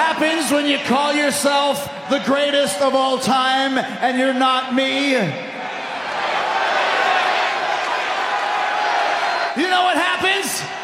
happens when you call yourself the greatest of all time and you're not me? You know what happens?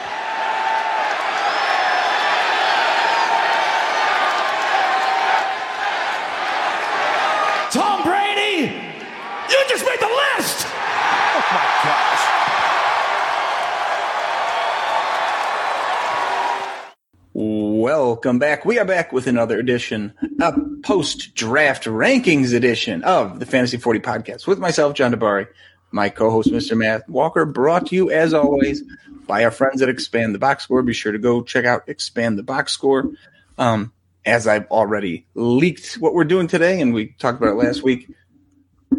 Welcome back. We are back with another edition, a post draft rankings edition of the Fantasy 40 podcast with myself, John Dabari, my co host, Mr. Matt Walker, brought to you as always by our friends at Expand the Box Score. Be sure to go check out Expand the Box Score. Um, as I've already leaked what we're doing today, and we talked about it last week,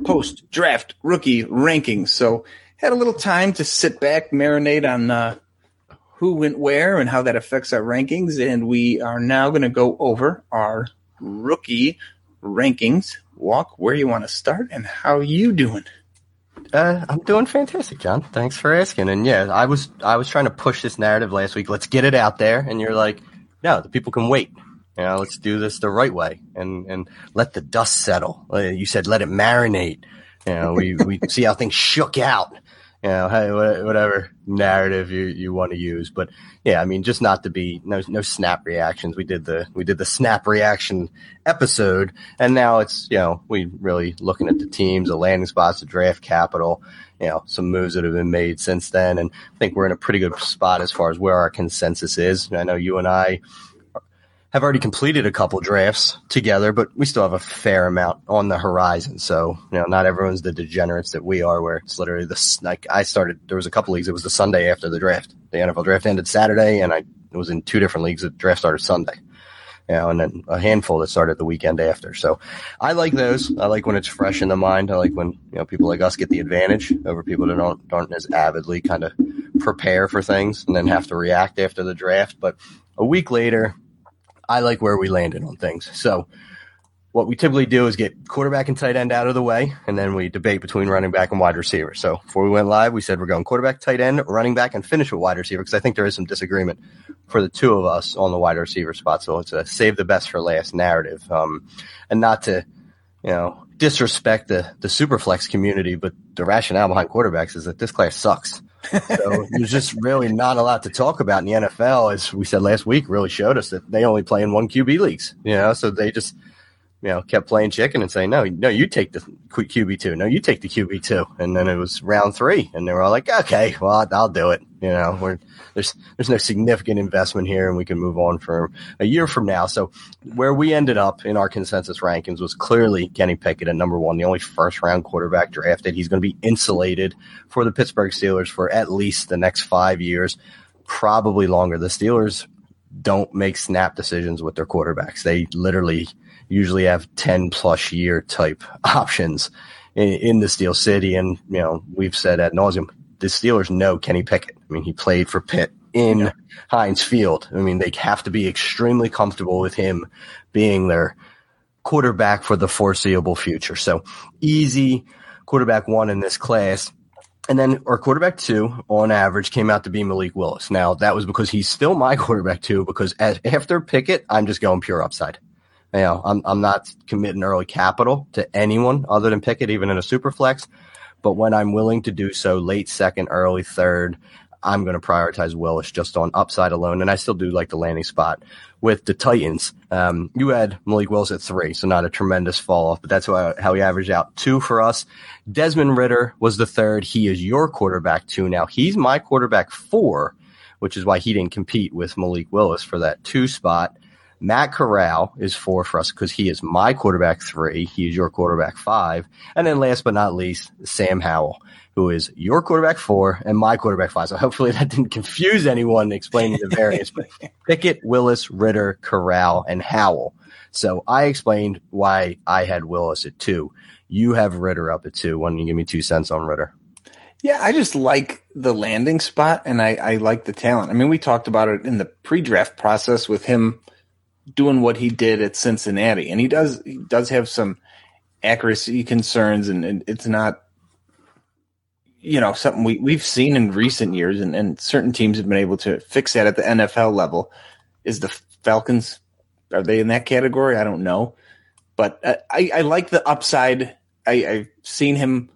post draft rookie rankings. So had a little time to sit back, marinate on uh, who went where and how that affects our rankings. And we are now going to go over our rookie rankings. Walk where you want to start and how you doing. Uh, I'm doing fantastic, John. Thanks for asking. And yeah, I was I was trying to push this narrative last week. Let's get it out there, and you're like, no, the people can wait. You know, let's do this the right way and and let the dust settle. Uh, You said let it marinate. You know, we we see how things shook out. You know, hey, whatever narrative you, you want to use, but yeah, I mean, just not to be no no snap reactions. We did the we did the snap reaction episode, and now it's you know we really looking at the teams, the landing spots, the draft capital, you know, some moves that have been made since then, and I think we're in a pretty good spot as far as where our consensus is. I know you and I have already completed a couple drafts together, but we still have a fair amount on the horizon. So, you know, not everyone's the degenerates that we are, where it's literally this, like I started, there was a couple leagues. It was the Sunday after the draft. The NFL draft ended Saturday and I was in two different leagues. The draft started Sunday. You know, and then a handful that started the weekend after. So I like those. I like when it's fresh in the mind. I like when, you know, people like us get the advantage over people that don't, aren't as avidly kind of prepare for things and then have to react after the draft. But a week later, I like where we landed on things. So what we typically do is get quarterback and tight end out of the way, and then we debate between running back and wide receiver. So before we went live, we said we're going quarterback, tight end, running back, and finish with wide receiver because I think there is some disagreement for the two of us on the wide receiver spot. So it's a save the best for last narrative, um, and not to you know disrespect the the superflex community, but the rationale behind quarterbacks is that this class sucks. So there's just really not a lot to talk about in the NFL. As we said last week, really showed us that they only play in one QB leagues. You know, so they just you know kept playing chicken and saying, no, no, you take the QB two, no, you take the QB two, and then it was round three, and they were all like, okay, well, I'll do it. You know, there's there's no significant investment here, and we can move on for a year from now. So where we ended up in our consensus rankings was clearly Kenny Pickett at number one, the only first round quarterback drafted. He's going to be insulated for the Pittsburgh Steelers for at least the next five years, probably longer. The Steelers don't make snap decisions with their quarterbacks. They literally usually have 10 plus year type options in, in the Steel City. And, you know, we've said ad nauseum, the Steelers know Kenny Pickett. I mean, he played for Pitt in yeah. Heinz Field. I mean, they have to be extremely comfortable with him being their quarterback for the foreseeable future. So easy quarterback one in this class. And then our quarterback two on average came out to be Malik Willis. Now that was because he's still my quarterback two because as, after Pickett, I'm just going pure upside. You know, I'm, I'm not committing early capital to anyone other than Pickett, even in a super flex. But when I'm willing to do so late second, early third, I'm going to prioritize Willis just on upside alone. And I still do like the landing spot with the Titans. Um, you had Malik Willis at three, so not a tremendous fall off, but that's how, how he averaged out two for us. Desmond Ridder was the third. He is your quarterback two now. He's my quarterback four, which is why he didn't compete with Malik Willis for that two spot. Matt Corral is four for us because he is my quarterback three. He is your quarterback five. And then last but not least, Sam Howell, who is your quarterback four and my quarterback five. So hopefully that didn't confuse anyone explaining the variance. but Pickett, Willis, Ridder, Corral, and Howell. So I explained why I had Willis at two. You have Ridder up at two. Why don't you give me two cents on Ridder? Yeah, I just like the landing spot and I, I like the talent. I mean, we talked about it in the pre-draft process with him doing what he did at Cincinnati, and he does he does have some accuracy concerns, and, and it's not you know something we we've seen in recent years, and, and certain teams have been able to fix that at the NFL level. Is the Falcons are they in that category? I don't know, but uh, I, I like the upside. I, I've seen him,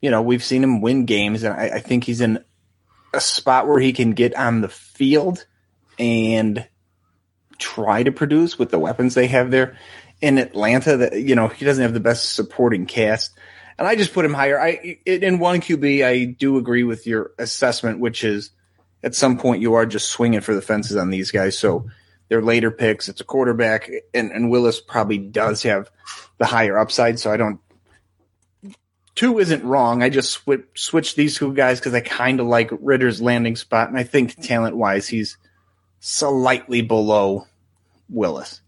you know, we've seen him win games, and I, I think he's in a spot where he can get on the field and try to produce with the weapons they have there in Atlanta. That you know he doesn't have the best supporting cast, and I just put him higher. I in one QB, I do agree with your assessment, which is at some point you are just swinging for the fences on these guys. So they're later picks. It's a quarterback, and, and Willis probably does have the higher upside. So I don't. Two isn't wrong. I just sw- switched these two guys because I kind of like Ridder's landing spot, and I think talent wise, he's slightly below Willis.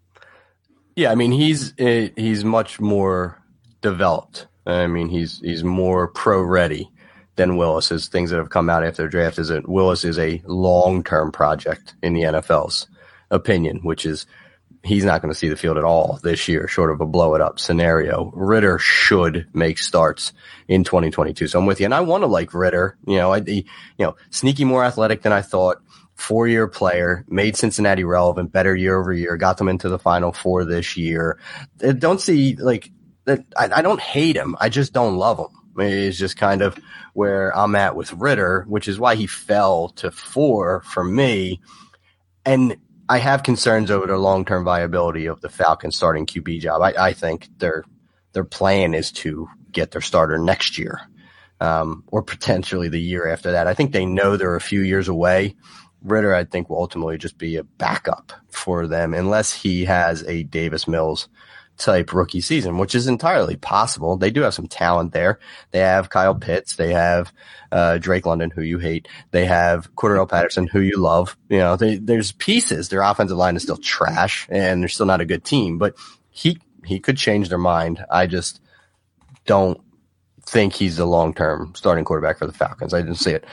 Yeah, I mean he's eh, he's much more developed. I mean he's he's more pro ready than Willis is. Things that have come out after the draft is that Willis is a long term project in the NFL's opinion, which is he's not going to see the field at all this year, short of a blow it up scenario. Ridder should make starts in 2022. So I'm with you, and I want to like Ridder. You know, I, you know, sneaky more athletic than I thought. Four year player, made Cincinnati relevant, better year over year, got them into the final four this year. I don't see like. I, I don't hate him. I just don't love him. It's just kind of where I'm at with Ridder, which is why he fell to four for me. And I have concerns over the long term viability of the Falcons starting QB job. I, I, think their their plan is to get their starter next year, um, or potentially the year after that. I think they know they're a few years away. Ridder, I think, will ultimately just be a backup for them unless he has a Davis Mills type rookie season, which is entirely possible. They do have some talent there. They have Kyle Pitts. They have uh, Drake London, who you hate. They have Cordarrelle Patterson, who you love. You know, they, there's pieces. Their offensive line is still trash, and they're still not a good team. But he he could change their mind. I just don't think he's the long term starting quarterback for the Falcons. I didn't see it.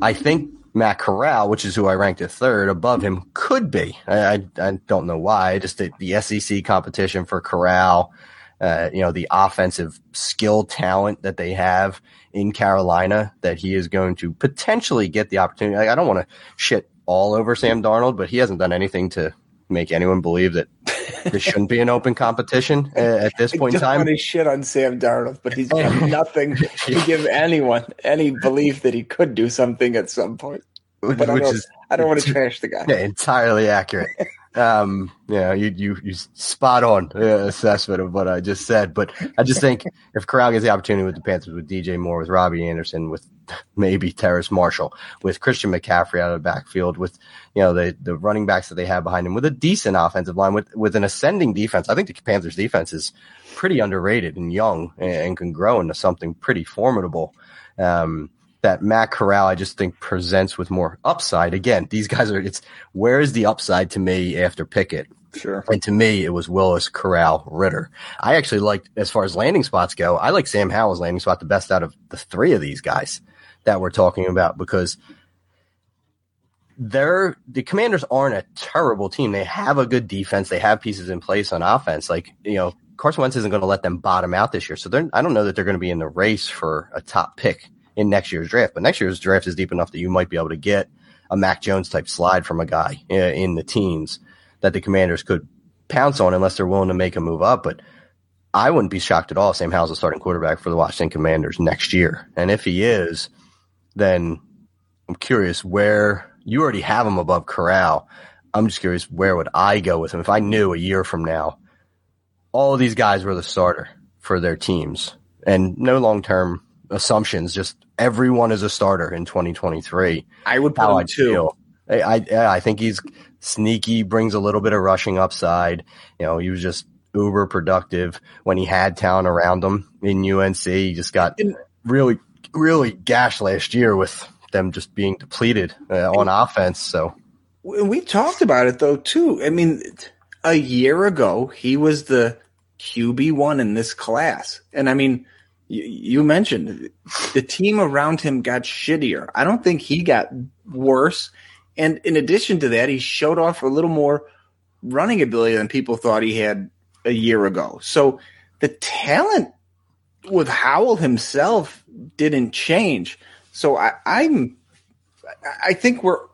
I think Matt Corral, which is who I ranked at third above him, could be. I, I, I don't know why. Just the, the SEC competition for Corral, uh, you know, the offensive skill talent that they have in Carolina, that he is going to potentially get the opportunity. Like, I don't want to shit all over Sam Darnold, but he hasn't done anything to make anyone believe that this shouldn't be an open competition uh, at this point in time. I shit on Sam Darnold, but he's done nothing to give anyone any belief that he could do something at some point. But Which I don't, is, I don't want to trash the guy. Yeah, entirely accurate. um, yeah, you, you, you spot on uh, assessment of what I just said. But I just think if Corral gets the opportunity with the Panthers, with DJ Moore, with Robbie Anderson, with maybe Terrace Marshall, with Christian McCaffrey out of the backfield, with you know the the running backs that they have behind him, with a decent offensive line, with with an ascending defense. I think the Panthers defense is pretty underrated and young and, and can grow into something pretty formidable. Um, that Matt Corral, I just think presents with more upside. Again, these guys are, it's where is the upside to me after Pickett? Sure. And to me, it was Willis, Corral, Ridder. I actually liked, as far as landing spots go, I like Sam Howell's landing spot the best out of the three of these guys that we're talking about because they're the commanders aren't a terrible team. They have a good defense. They have pieces in place on offense. Like, you know, Carson Wentz isn't going to let them bottom out this year. So I don't know that they're going to be in the race for a top pick in next year's draft. But next year's draft is deep enough that you might be able to get a Mac Jones type slide from a guy uh, in the teens that the commanders could pounce on unless they're willing to make a move up. But I wouldn't be shocked at all. Sam Howell's a starting quarterback for the Washington Commanders next year. And if he is, then I'm curious where you already have him above Corral. I'm just curious where would I go with him if I knew a year from now all of these guys were the starter for their teams and no long term assumptions. Just everyone is a starter in 2023. I would put him too. I, I, I think he's sneaky, brings a little bit of rushing upside. You know, he was just uber productive when he had talent around him in UNC. He just got really, really gashed last year with them just being depleted uh, on offense. So we talked about it though too. I mean, a year ago he was the QB one in this class, and I mean you, mentioned the team around him got shittier. I don't think he got worse. And in addition to that, he showed off a little more running ability than people thought he had a year ago. So the talent with Howell himself didn't change. So I, I'm, I think we're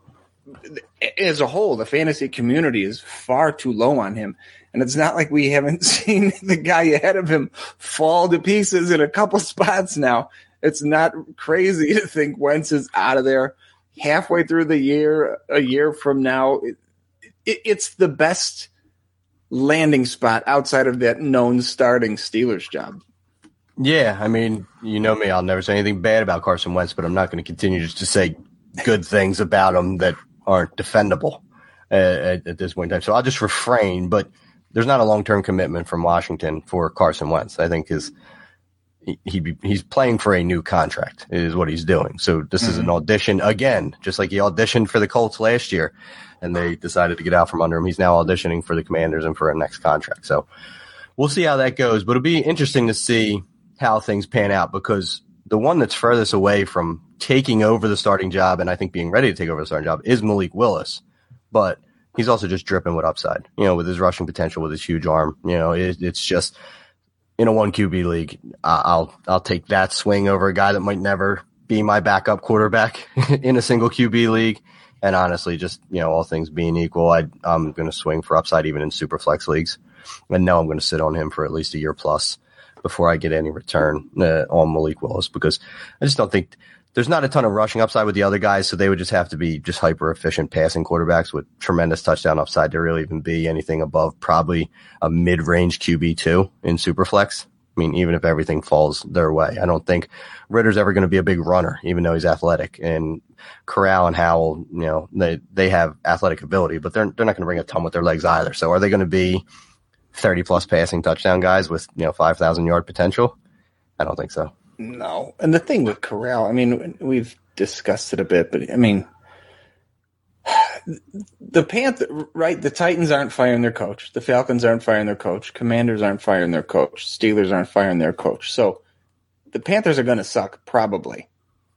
as a whole, the fantasy community is far too low on him. And it's not like we haven't seen the guy ahead of him fall to pieces in a couple spots now. It's not crazy to think Wentz is out of there halfway through the year, a year from now. It, it, it's the best landing spot outside of that known starting Steelers job. Yeah, I mean, you know me, I'll never say anything bad about Carson Wentz, but I'm not going to continue just to say good things about him that aren't defendable uh, at, at, this point in time. So I'll just refrain, but there's not a long term commitment from Washington for Carson Wentz. I think his he, he he's playing for a new contract is what he's doing. So this mm-hmm. is an mm-hmm. audition again, just like he auditioned for the Colts last year, and they decided to get out from under him. He's now auditioning for the Commanders and for a next contract. So we'll see how that goes. But it'll be interesting to see how things pan out because the one that's furthest away from taking over the starting job and I think being ready to take over the starting job is Malik Willis. But he's also just dripping with upside, you know, with his rushing potential, with his huge arm. You know, it, it's just in a one QB league, I'll I'll take that swing over a guy that might never be my backup quarterback in a single QB league. And honestly, just you know, all things being equal, I, I'm going to swing for upside even in super flex leagues. And now I'm going to sit on him for at least a year plus before I get any return uh, on Malik Willis because I just don't think there's not a ton of rushing upside with the other guys, so they would just have to be just hyper efficient passing quarterbacks with tremendous touchdown upside to really even be anything above probably a mid range QB two in Superflex. I mean, even if everything falls their way, I don't think Ridder's ever going to be a big runner, even though he's athletic. And Corral and Howell, you know, they they have athletic ability, but they're they're not going to bring a ton with their legs either. So are they going to be 30 plus passing touchdown guys with, you know, 5,000 yard potential? I don't think so. No. And the thing with Corral, I mean, we've discussed it a bit, but I mean, the Panther, right? The Titans aren't firing their coach. The Falcons aren't firing their coach. Commanders aren't firing their coach. Steelers aren't firing their coach. So the Panthers are going to suck probably,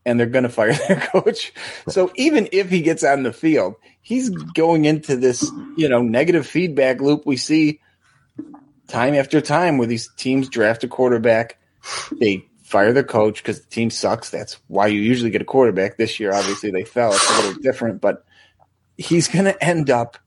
and they're going to fire their coach. So even if he gets on the field, he's going into this, you know, negative feedback loop we see time after time where these teams draft a quarterback, they fire the coach because the team sucks. That's why you usually get a quarterback. This year, obviously, they fell. It's a little different, but he's going to end up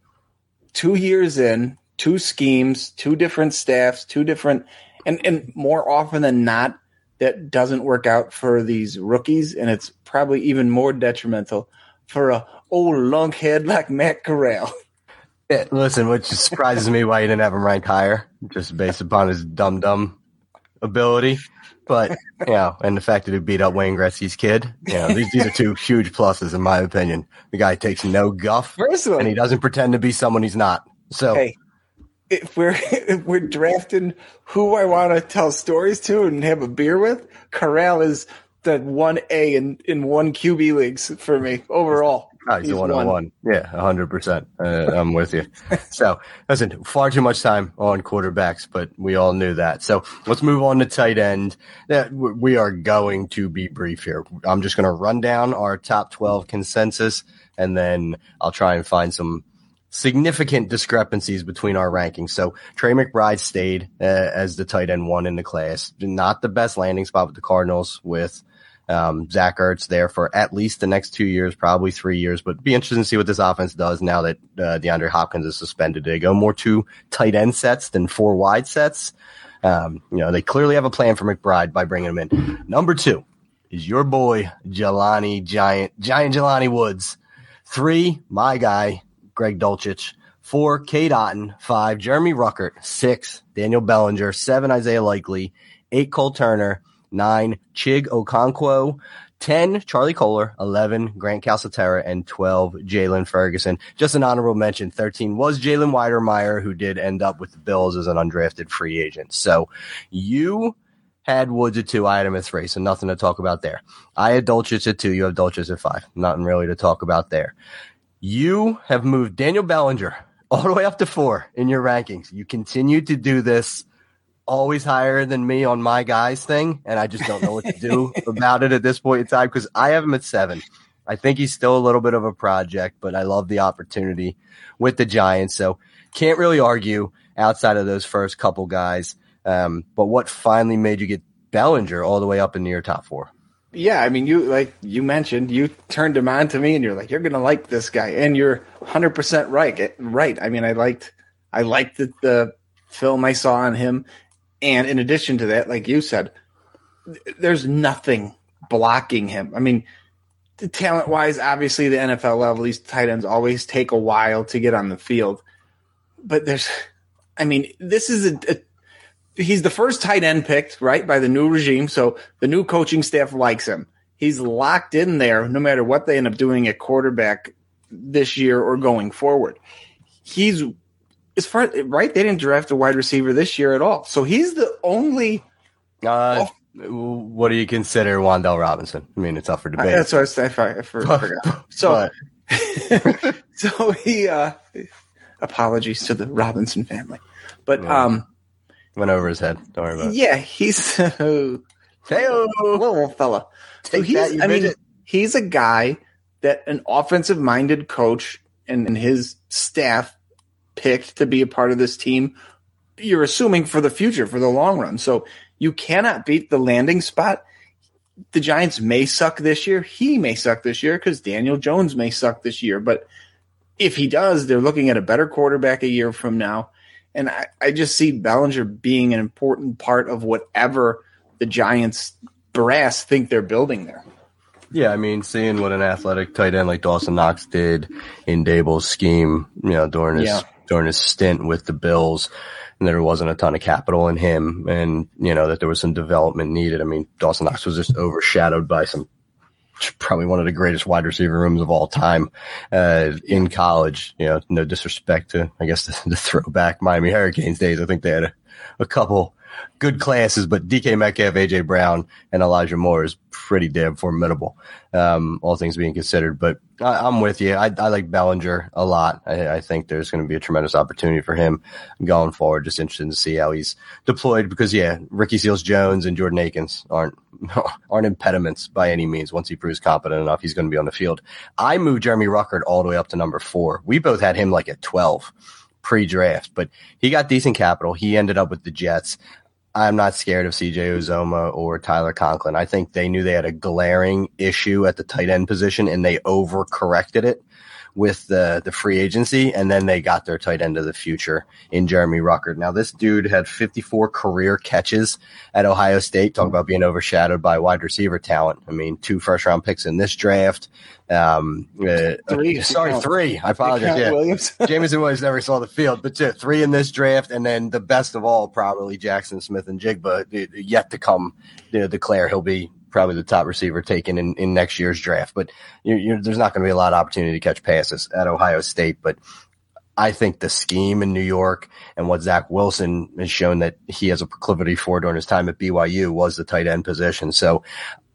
two years in, two schemes, two different staffs, two different, and, and more often than not, that doesn't work out for these rookies, and it's probably even more detrimental for a old lunkhead like Matt Corral. Yeah, listen, which surprises me why you didn't have him ranked higher, just based upon his dumb dumb ability. But you know, and the fact that he beat up Wayne Gretzky's kid, you know, these these are two huge pluses in my opinion. The guy takes no guff, First of all, and he doesn't pretend to be someone he's not. So, hey, if we're if we're drafting who I want to tell stories to and have a beer with, Corral is the one A in in one QB leagues for me overall. Oh, he's, he's a one on one. Yeah, hundred percent. Uh, I'm with you. so listen, far too much time on quarterbacks, but we all knew that. So let's move on to tight end. We are going to be brief here. I'm just going to run down our top 12 consensus, and then I'll try and find some significant discrepancies between our rankings. So Trey McBride stayed uh, as the tight end one in the class. Not the best landing spot with the Cardinals with um, Zach Ertz there for at least the next two years, probably three years, but be interesting to see what this offense does now that uh, DeAndre Hopkins is suspended. They go more two tight end sets than four wide sets. Um, you know, they clearly have a plan for McBride by bringing him in. Number two is your boy, Jelani Giant, Giant Jelani Woods. Three, my guy, Greg Dulcich. Four, Cade Otton. Five, Jeremy Ruckert. Six, Daniel Bellinger. Seven, Isaiah Likely. Eight, Cole Turner nine, Chig Okonkwo, 10, Charlie Kolar, 11, Grant Calcaterra, and 12, Jalen Ferguson. Just an honorable mention, 13 was Jalen Wydermyer, who did end up with the Bills as an undrafted free agent. So you had Woods at two, I had him at three, so nothing to talk about there. I had Dulcich at two, you have Dulcich at five. Nothing really to talk about there. You have moved Daniel Bellinger all the way up to four in your rankings. You continue to do this always higher than me on my guys thing, and I just don't know what to do about it at this point in time because I have him at seven. I think he's still a little bit of a project, but I love the opportunity with the Giants. So can't really argue outside of those first couple guys. Um, but what finally made you get Bellinger all the way up into your top four? yeah, I mean, you like you mentioned, you turned him on to me, and you're like, you're gonna like this guy, and you're 100 percent right. Right. I mean, I liked, I liked the, the film I saw on him, and in addition to that, like you said, there's nothing blocking him. I mean, talent wise, obviously the NFL level, these tight ends always take a while to get on the field, but there's, I mean, this is a, a he's the first tight end picked, right, by the new regime. So the new coaching staff likes him. He's locked in there no matter what they end up doing at quarterback this year or going forward. He's as far right, they didn't draft a wide receiver this year at all. So he's the only uh, what do you consider Wan'Dale Robinson? I mean, it's up for debate. That's what I, said, I, I forgot. So, so he, uh, apologies to the Robinson family, but, yeah. um, Went over his head. Don't worry about it. Yeah, he's uh, hey little fella. so he's, that, I mean, he's a guy that an offensive minded coach and, and his staff picked to be a part of this team. You're assuming for the future, for the long run. So you cannot beat the landing spot. The Giants may suck this year. He may suck this year because Daniel Jones may suck this year. But if he does, they're looking at a better quarterback a year from now. And I, I just see Bellinger being an important part of whatever the Giants brass think they're building there. Yeah, I mean, seeing what an athletic tight end like Dawson Knox did in Daboll's scheme, you know, during his yeah. During his stint with the Bills, and there wasn't a ton of capital in him, and you know that there was some development needed. I mean, Dawson Knox was just overshadowed by some probably one of the greatest wide receiver rooms of all time uh, in college. You know, no disrespect to, I guess, the, the throwback Miami Hurricanes days. I think they had a, a couple good classes, but DK Metcalf, AJ Brown, and Elijah Moore is pretty damn formidable, um, all things being considered. But I, am with you. I, I, like Bellinger a lot. I, I think there's going to be a tremendous opportunity for him going forward. Just interested to see how he's deployed because, yeah, Ricky Seals Jones and Jordan Akins aren't aren't impediments by any means. Once he proves competent enough, he's going to be on the field. I moved Jeremy Ruckert all the way up to number four. We both had him like at 12 pre-draft, but he got decent capital. He ended up with the Jets. I'm not scared of CJ Uzomah or Tyler Conklin. I think they knew they had a glaring issue at the tight end position and they overcorrected it with the the free agency, and then they got their tight end of the future in Jeremy Ruckert. Now, this dude had 54 career catches at Ohio State. Talk about being overshadowed by wide receiver talent. I mean, two first round picks in this draft. Um, uh, three, sorry, three. I apologize. Yeah. Williams. Jameson Williams never saw the field, but two, three in this draft, and then the best of all, probably Jackson Smith-Njigba, yet to come. You know, declare he'll be probably the top receiver taken in, in next year's draft. But you're, you're, there's not going to be a lot of opportunity to catch passes at Ohio State. But I think the scheme in New York and what Zach Wilson has shown that he has a proclivity for during his time at BYU was the tight end position. So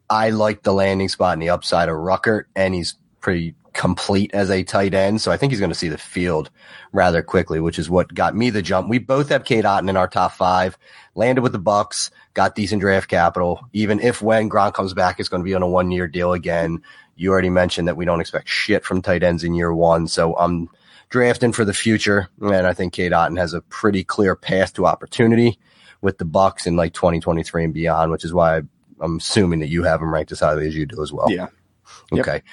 I like the landing spot and the upside of Ruckert, and he's pretty complete as a tight end. So I think he's going to see the field rather quickly, which is what got me the jump. We both have Cade Otton in our top five, landed with the Bucs, got decent draft capital. Even if when Gronk comes back, it's going to be on a one year deal again. You already mentioned that we don't expect shit from tight ends in year one. So I'm drafting for the future. And I think Cade Otton has a pretty clear path to opportunity with the Bucs in like 2023 and beyond, which is why I'm assuming that you have him ranked as highly as you do as well. Yeah. Okay. Yep.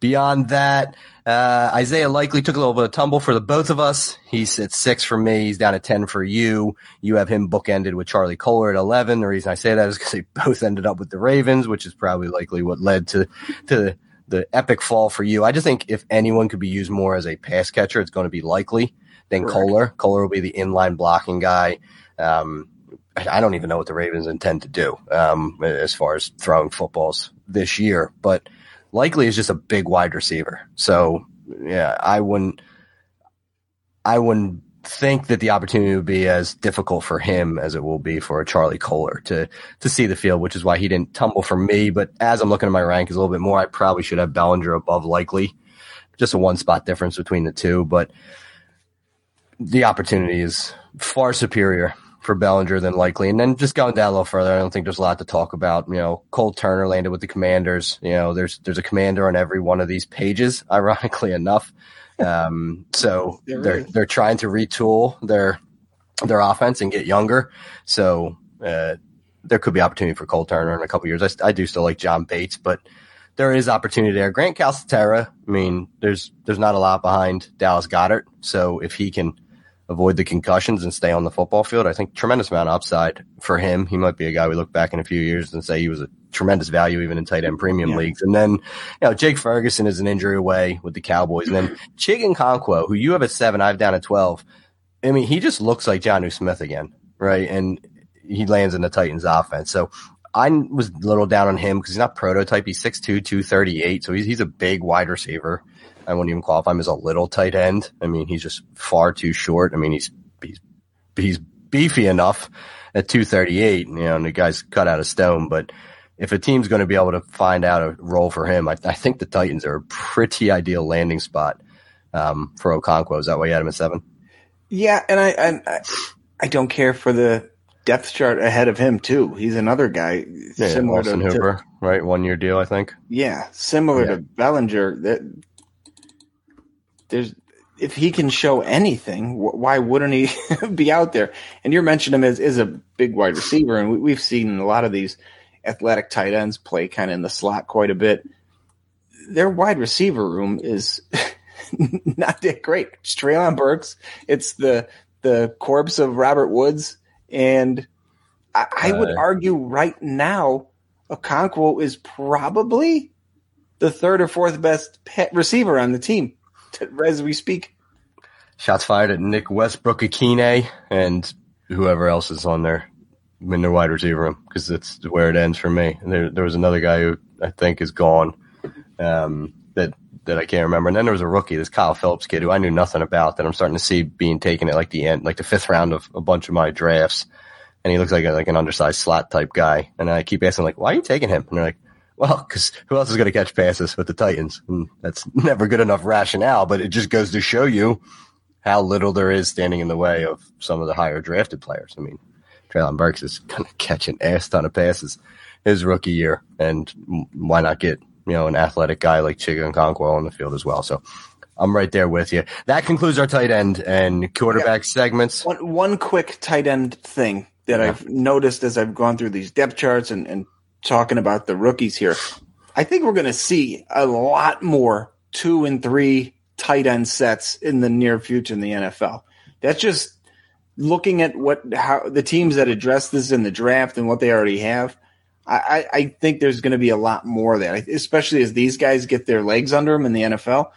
Beyond that, uh, Isaiah Likely took a little bit of tumble for the both of us. He's at six for me. He's down at 10 for you. You have him bookended with Charlie Kolar at 11. The reason I say that is because they both ended up with the Ravens, which is probably likely what led to, to the epic fall for you. I just think if anyone could be used more as a pass catcher, it's going to be Likely than Correct. Kolar. Kolar will be the inline blocking guy. Um, I don't even know what the Ravens intend to do um, as far as throwing footballs this year, but – Likely is just a big wide receiver. So yeah, I wouldn't, I wouldn't think that the opportunity would be as difficult for him as it will be for a Charlie Kolar to to see the field, which is why he didn't tumble for me. But as I'm looking at my rank is a little bit more, I probably should have Bellinger above Likely. Just a one spot difference between the two, but the opportunity is far superior for Bellinger than Likely. And then just going down a little further, I don't think there's a lot to talk about. You know, Cole Turner landed with the Commanders. You know, there's there's a commander on every one of these pages, ironically enough. Um, so they're they're trying to retool their their offense and get younger. So uh, there could be opportunity for Cole Turner in a couple years. I, I do still like John Bates, but there is opportunity there. Grant Calcaterra, I mean, there's there's not a lot behind Dallas Goedert, so if he can avoid the concussions and stay on the football field, I think tremendous amount of upside for him. He might be a guy we look back in a few years and say he was a tremendous value even in tight end premium yeah. leagues. And then, you know, Jake Ferguson is an injury away with the Cowboys. And then Chig Okonkwo, who you have at seven, I've down at 12. I mean, he just looks like Jonnu Smith again, right? And he lands in the Titans offense. So I was a little down on him because he's not prototype. He's 6'2", 238. So he's, he's a big wide receiver. I wouldn't even qualify him as a little tight end. I mean, he's just far too short. I mean, he's, he's, he's beefy enough at 238, you know, and the guy's cut out of stone, but if a team's going to be able to find out a role for him, I, I think the Titans are a pretty ideal landing spot um, for Okonkwo. Is that why you had him at seven? Yeah, and I, I I don't care for the depth chart ahead of him too. He's another guy yeah, similar Austin to Hooper, to, right? One year deal, I think. Yeah, similar yeah. to Bellinger. That there's if he can show anything, why wouldn't he be out there? And you're mentioning him as is a big wide receiver, and we, have seen a lot of these athletic tight ends play kind of in the slot quite a bit. Their wide receiver room is not that great. It's Treylon Burks. It's the the corpse of Robert Woods, and I, I would uh. argue right now, Okonkwo is probably the third or fourth best receiver on the team as we speak. Shots fired at Nick Westbrook-Ikhine and whoever else is on there in their wide receiver room because that's where it ends for me. And there, there was another guy who I think is gone um, that that I can't remember. And then there was a rookie, this Kyle Philips kid who I knew nothing about that I'm starting to see being taken at like the end, like the fifth round of a bunch of my drafts. And he looks like a, like an undersized slot type guy. And I keep asking like, why are you taking him? And they're like, well, because who else is going to catch passes with the Titans? And that's never good enough rationale, but it just goes to show you how little there is standing in the way of some of the higher drafted players. I mean, Treylon Burks is going to catch an ass ton of passes his rookie year, and why not get you know an athletic guy like Chig Okonkwo on the field as well? So I'm right there with you. That concludes our tight end and quarterback yeah. segments. One, one quick tight end thing that yeah. I've noticed as I've gone through these depth charts and, and talking about the rookies here. I think we're going to see a lot more two and three tight end sets in the near future in the NFL. That's just looking at what how the teams that address this in the draft and what they already have, I, I think there's going to be a lot more there, especially as these guys get their legs under them in the NFL.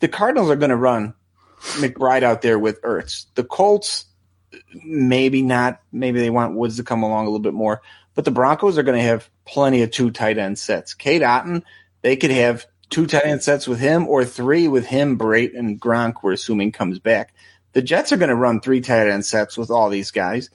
The Cardinals are going to run McBride out there with Ertz. The Colts, maybe not. Maybe they want Woods to come along a little bit more. But the Broncos are going to have plenty of two tight end sets. Cade Otton, they could have two tight end sets with him or three with him, Brate, and Gronk, we're assuming comes back. The Jets are going to run three tight end sets with all these guys.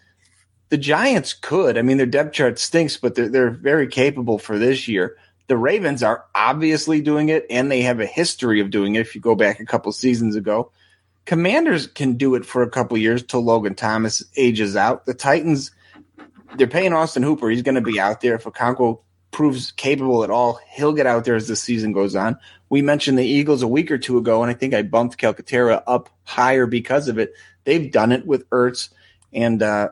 The Giants could. I mean, their depth chart stinks, but they're, they're very capable for this year. The Ravens are obviously doing it, and they have a history of doing it. If you go back a couple seasons ago, Commanders can do it for a couple years till Logan Thomas ages out. The Titans, they're paying Austin Hooper. He's going to be out there. If Okonkwo proves capable at all, he'll get out there as the season goes on. We mentioned the Eagles a week or two ago, and I think I bumped Calcaterra up higher because of it. They've done it with Ertz and uh,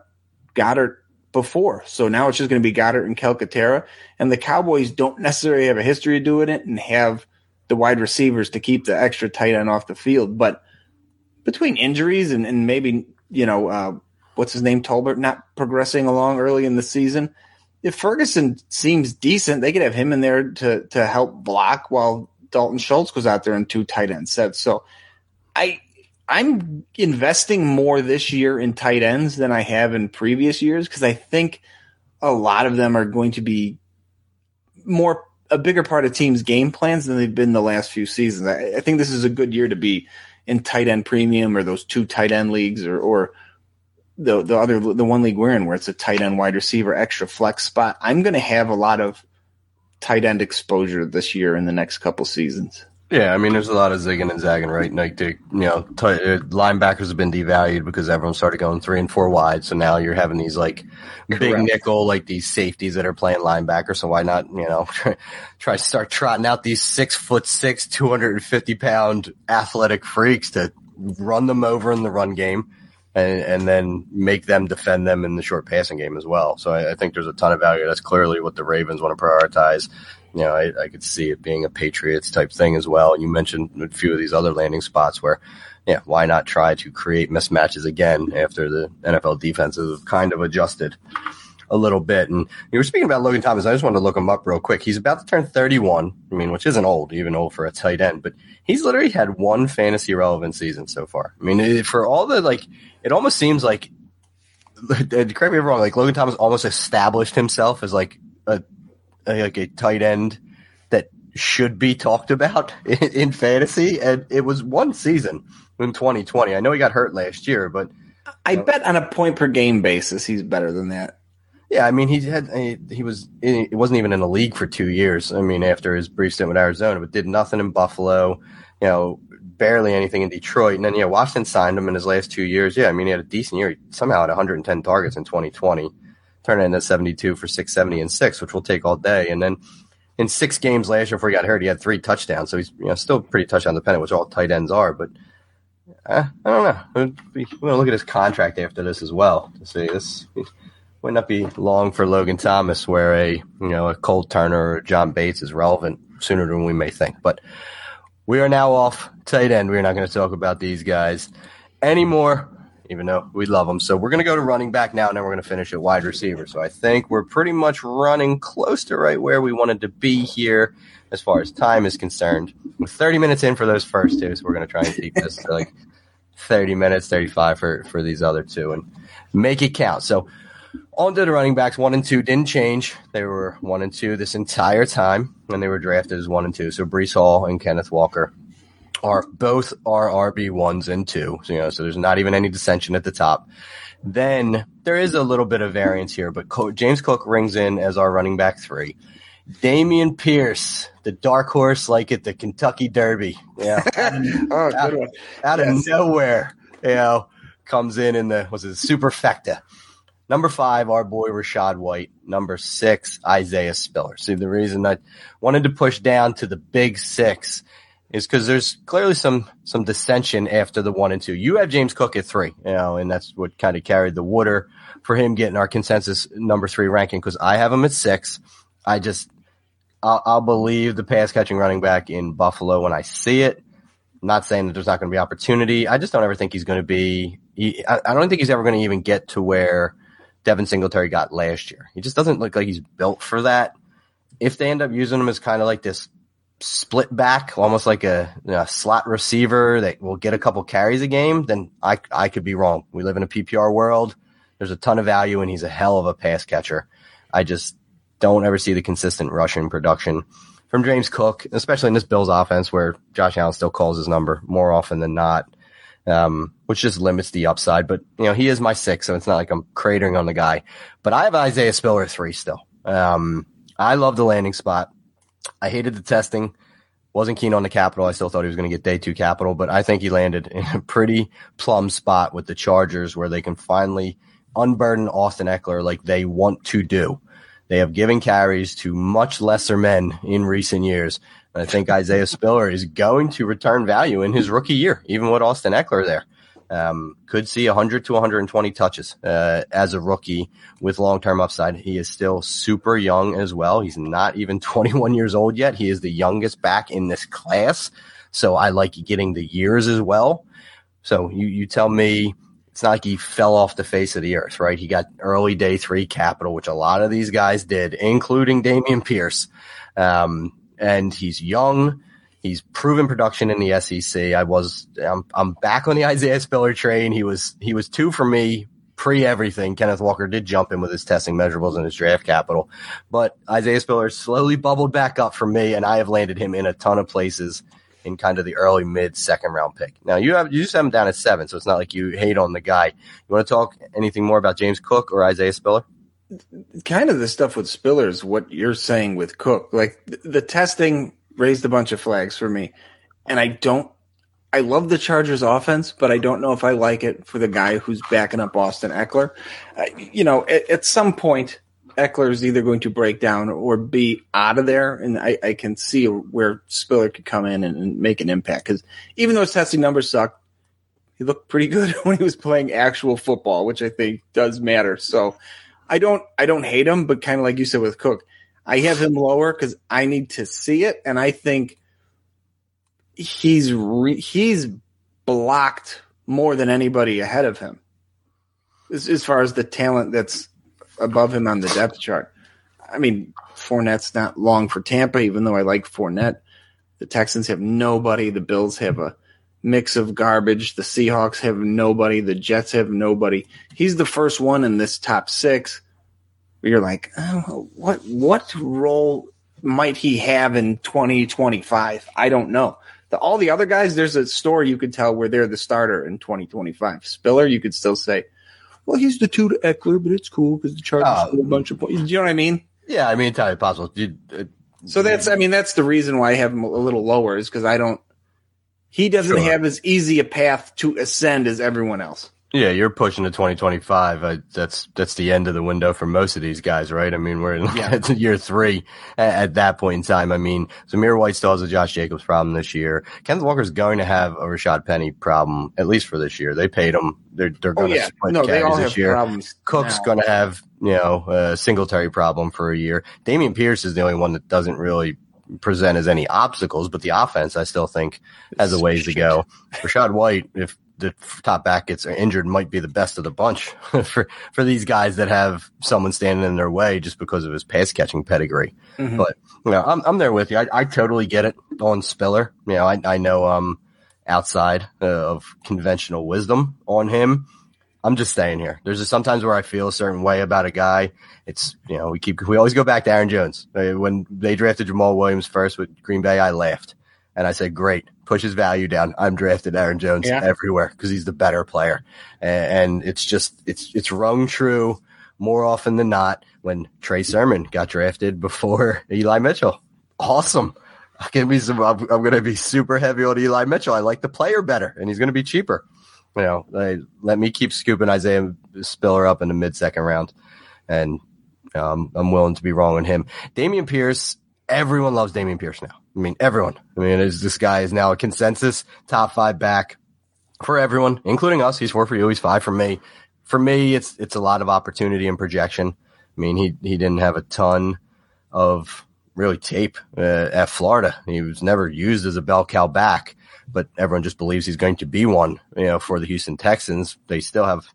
Goedert before. So now it's just going to be Goedert and Calcaterra. And the Cowboys don't necessarily have a history of doing it and have the wide receivers to keep the extra tight end off the field. But between injuries and, and maybe, you know, uh, what's his name, Tolbert, not progressing along early in the season – if Ferguson seems decent, they could have him in there to to help block while Dalton Schultz goes out there in two tight end sets. So I I'm investing more this year in tight ends than I have in previous years because I think a lot of them are going to be more a bigger part of teams' game plans than they've been the last few seasons. I, I think this is a good year to be in tight end premium or those two tight end leagues or or the the other the one league we're in where it's a tight end wide receiver extra flex spot. I'm going to have a lot of tight end exposure this year in the next couple seasons. Yeah, I mean, there's a lot of zigging and zagging, right? Like, the, you know, t- uh, linebackers have been devalued because everyone started going three and four wide. So now you're having these like Correct. big nickel, like these safeties that are playing linebacker. So why not, you know, try, try to start trotting out these six foot six, 250 pound athletic freaks to run them over in the run game and, and then make them defend them in the short passing game as well. So I, I think there's a ton of value. That's clearly what the Ravens want to prioritize. You know, I, I could see it being a Patriots type thing as well. You mentioned a few of these other landing spots where, yeah, why not try to create mismatches again after the NFL defenses have kind of adjusted a little bit. And you were speaking about Logan Thomas. I just wanted to look him up real quick. He's about to turn 31. I mean, which isn't old, even old for a tight end, but he's literally had one fantasy relevant season so far. I mean, for all the like, it almost seems like, correct me if I'm wrong, like Logan Thomas almost established himself as like a, a like a tight end that should be talked about in, in fantasy. And it was one season in 2020. I know he got hurt last year, but I bet on a point per game basis, he's better than that. Yeah, I mean, he had he, was he wasn't even in the league for two years. I mean, after his brief stint with Arizona, but did nothing in Buffalo. You know, barely anything in Detroit, and then yeah, Washington signed him in his last two years. Yeah, I mean, he had a decent year. He somehow had 110 targets in 2020, turned into 72 for 670 and six, which we'll take all day. And then in six games last year before he got hurt, he had three touchdowns. So he's you know still pretty touchdown dependent, which all tight ends are. But uh, I don't know. We're going to look at his contract after this as well to see this would not be long for Logan Thomas, where a you know a Cole Turner or John Bates is relevant sooner than we may think. But we are now off tight end. We're not going to talk about these guys anymore, even though we love them. So we're going to go to running back now, and then we're going to finish at wide receiver. So I think we're pretty much running close to right where we wanted to be here as far as time is concerned. We're 30 minutes in for those first two, so we're going to try and keep this to like 30 minutes, 35 for, for these other two, and make it count. So on to the running backs, one and two didn't change. They were one and two this entire time, and they were drafted as one and two. So Breece Hall and Kenneth Walker are both are RB ones and two. So, you know, so there's not even any dissension at the top. Then there is a little bit of variance here, but James Cook rings in as our running back three. Dameon Pierce, the dark horse like at the Kentucky Derby. Yeah. oh, out, out yes. of nowhere, you know, comes in in the, was it superfecta? Number five, our boy Rachaad White. Number six, Isaiah Spiller. See, the reason I wanted to push down to the big six is because there's clearly some some dissension after the one and two. You have James Cook at three, you know, and that's what kind of carried the water for him getting our consensus number three ranking. Because I have him at six. I just I'll, I'll believe the pass catching running back in Buffalo when I see it. I'm not saying that there's not going to be opportunity. I just don't ever think he's going to be. He, I, I don't think he's ever going to even get to where Devin Singletary got last year. He just doesn't look like he's built for that. If they end up using him as kind of like this split back, almost like a, a, slot receiver that will get a couple carries a game, then I, I could be wrong. We live in a PPR world. There's a ton of value and he's a hell of a pass catcher. I just don't ever see the consistent rushing production from James Cook, especially in this Bills offense where Josh Allen still calls his number more often than not um, which just limits the upside. But you know, he is my six, so it's not like I'm cratering on the guy. But I have Isaiah Spiller three still. Um, I love the landing spot. I hated the testing. Wasn't keen on the capital. I still thought he was going to get day two capital, but I think he landed in a pretty plum spot with the Chargers where they can finally unburden Austin Ekeler like they want to do. They have given carries to much lesser men in recent years. I think Isaiah Spiller is going to return value in his rookie year, even with Austin Ekeler there. Um, could see 100 to 120 touches uh, as a rookie with long term upside. He is still super young as well. He's not even 21 years old yet. He is the youngest back in this class. So I like getting the years as well. So you, you tell me it's not like he fell off the face of the earth, right? He got early day three capital, which a lot of these guys did, including Dameon Pierce. Um, and he's young. He's proven production in the SEC. I was, I'm, I'm back on the Isaiah Spiller train. He was, he was two for me pre everything. Kenneth Walker did jump in with his testing measurables and his draft capital, but Isaiah Spiller slowly bubbled back up for me, and I have landed him in a ton of places in kind of the early mid second round pick. Now you have you just have him down at seven, so it's not like you hate on the guy. You want to talk anything more about James Cook or Isaiah Spiller? Kind of the stuff with Spiller is what you're saying with Cook. Like the, the testing raised a bunch of flags for me, and I don't. I love the Chargers offense, but I don't know if I like it for the guy who's backing up Austin Ekeler. Uh, you know, at, at, some point, Ekeler is either going to break down or be out of there, and I, I can see where Spiller could come in and, and make an impact. Because even though his testing numbers suck, he looked pretty good when he was playing actual football, which I think does matter. So I don't I don't hate him, but kind of like you said with Cook, I have him lower because I need to see it, and I think he's re- he's blocked more than anybody ahead of him as, as far as the talent that's above him on the depth chart. I mean, Fournette's not long for Tampa, even though I like Fournette. The Texans have nobody. The Bills have a mix of garbage. The Seahawks have nobody. The Jets have nobody. He's the first one in this top six. You're like, oh, what what role might he have in 2025? I don't know. The, all the other guys, there's a story you could tell where they're the starter in 2025. Spiller, you could still say, well, he's the two to Ekeler, but it's cool because the Chargers scored a bunch of points. Do you know what I mean? Yeah, I mean, entirely possible. Uh, So that's, I mean, that's the reason why I have him a little lower is because I don't. He doesn't Sure. have as easy a path to ascend as everyone else. yeah, you're pushing to 2025. Uh, that's that's the end of the window for most of these guys, right? I mean, we're in Yeah. year three at, at that point in time. I mean, Zamir White still has a Josh Jacobs problem this year. Kenneth Walker's going to have a Rashad Penny problem at least for this year. They paid him. They're they're Oh going to yeah, split no, carries this year. problems. Cook's going to have, you know, a Singletary problem for a year. Dameon Pierce is the only one that doesn't really present as any obstacles, but the offense, I still think, has a ways to go. Rachaad White, if the top back gets injured, might be the best of the bunch for, for these guys that have someone standing in their way just because of his pass catching pedigree. Mhm. But, you know, I'm, I'm there with you. I, I totally get it on Spiller. You know, I, I know, um, outside uh, of conventional wisdom on him. I'm just staying here. There's just sometimes where I feel a certain way about a guy. It's you know we keep we always go back to Aaron Jones Uh, when they drafted Jamaal Williams first with Green Bay. I laughed and I said, "Great, push his value down." I'm drafted Aaron Jones Yeah. everywhere because he's the better player, and, and it's just it's it's rung true more often than not when Trey Sermon got drafted before Eli Mitchell. Awesome. I can be some, I'm, I'm going to be super heavy on Eli Mitchell. I like the player better, and he's going to be cheaper. You know, they, let me keep scooping Isaiah Spiller up in the mid second round, and um, I'm willing to be wrong on him. Dameon Pierce, everyone loves Dameon Pierce now. I mean, everyone. I mean, is this guy is now a consensus top five back for everyone, including us. He's four for you. He's five for me. For me, it's it's a lot of opportunity and projection. I mean, he he didn't have a ton of really tape uh, at Florida. He was never used as a bell cow back, but everyone just believes he's going to be one. You know, for the Houston Texans, they still have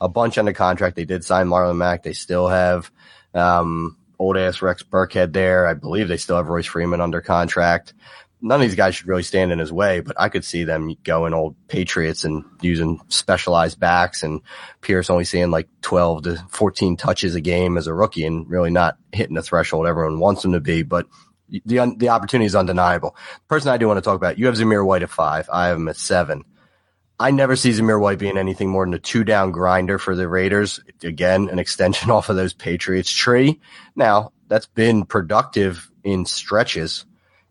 a bunch under contract. They did sign Marlon Mack. They still have um, old ass Rex Burkhead there. I believe they still have Royce Freeman under contract. None of these guys should really stand in his way, but I could see them going old Patriots and using specialized backs and Pierce only seeing like 12 to 14 touches a game as a rookie and really not hitting the threshold everyone wants him to be. But the, the opportunity is undeniable. The person I do want to talk about, you have Zamir White at five. I have him at seven. I never see Zamir White being anything more than a two down grinder for the Raiders. Again, an extension off of those Patriots tree. Now, that's been productive in stretches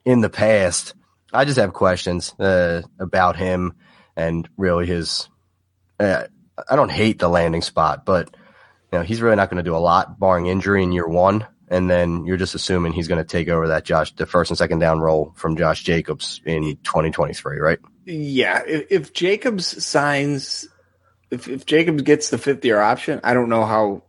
in the past. I just have questions uh, about him and really his. Uh, I don't hate the landing spot, but you know he's really not going to do a lot, barring injury in year one. And then you're just assuming he's going to take over that Josh, the first and second down role from Josh Jacobs in 2023, right? Yeah, if, if Jacobs signs, if, if Jacobs gets the fifth year option, I don't know how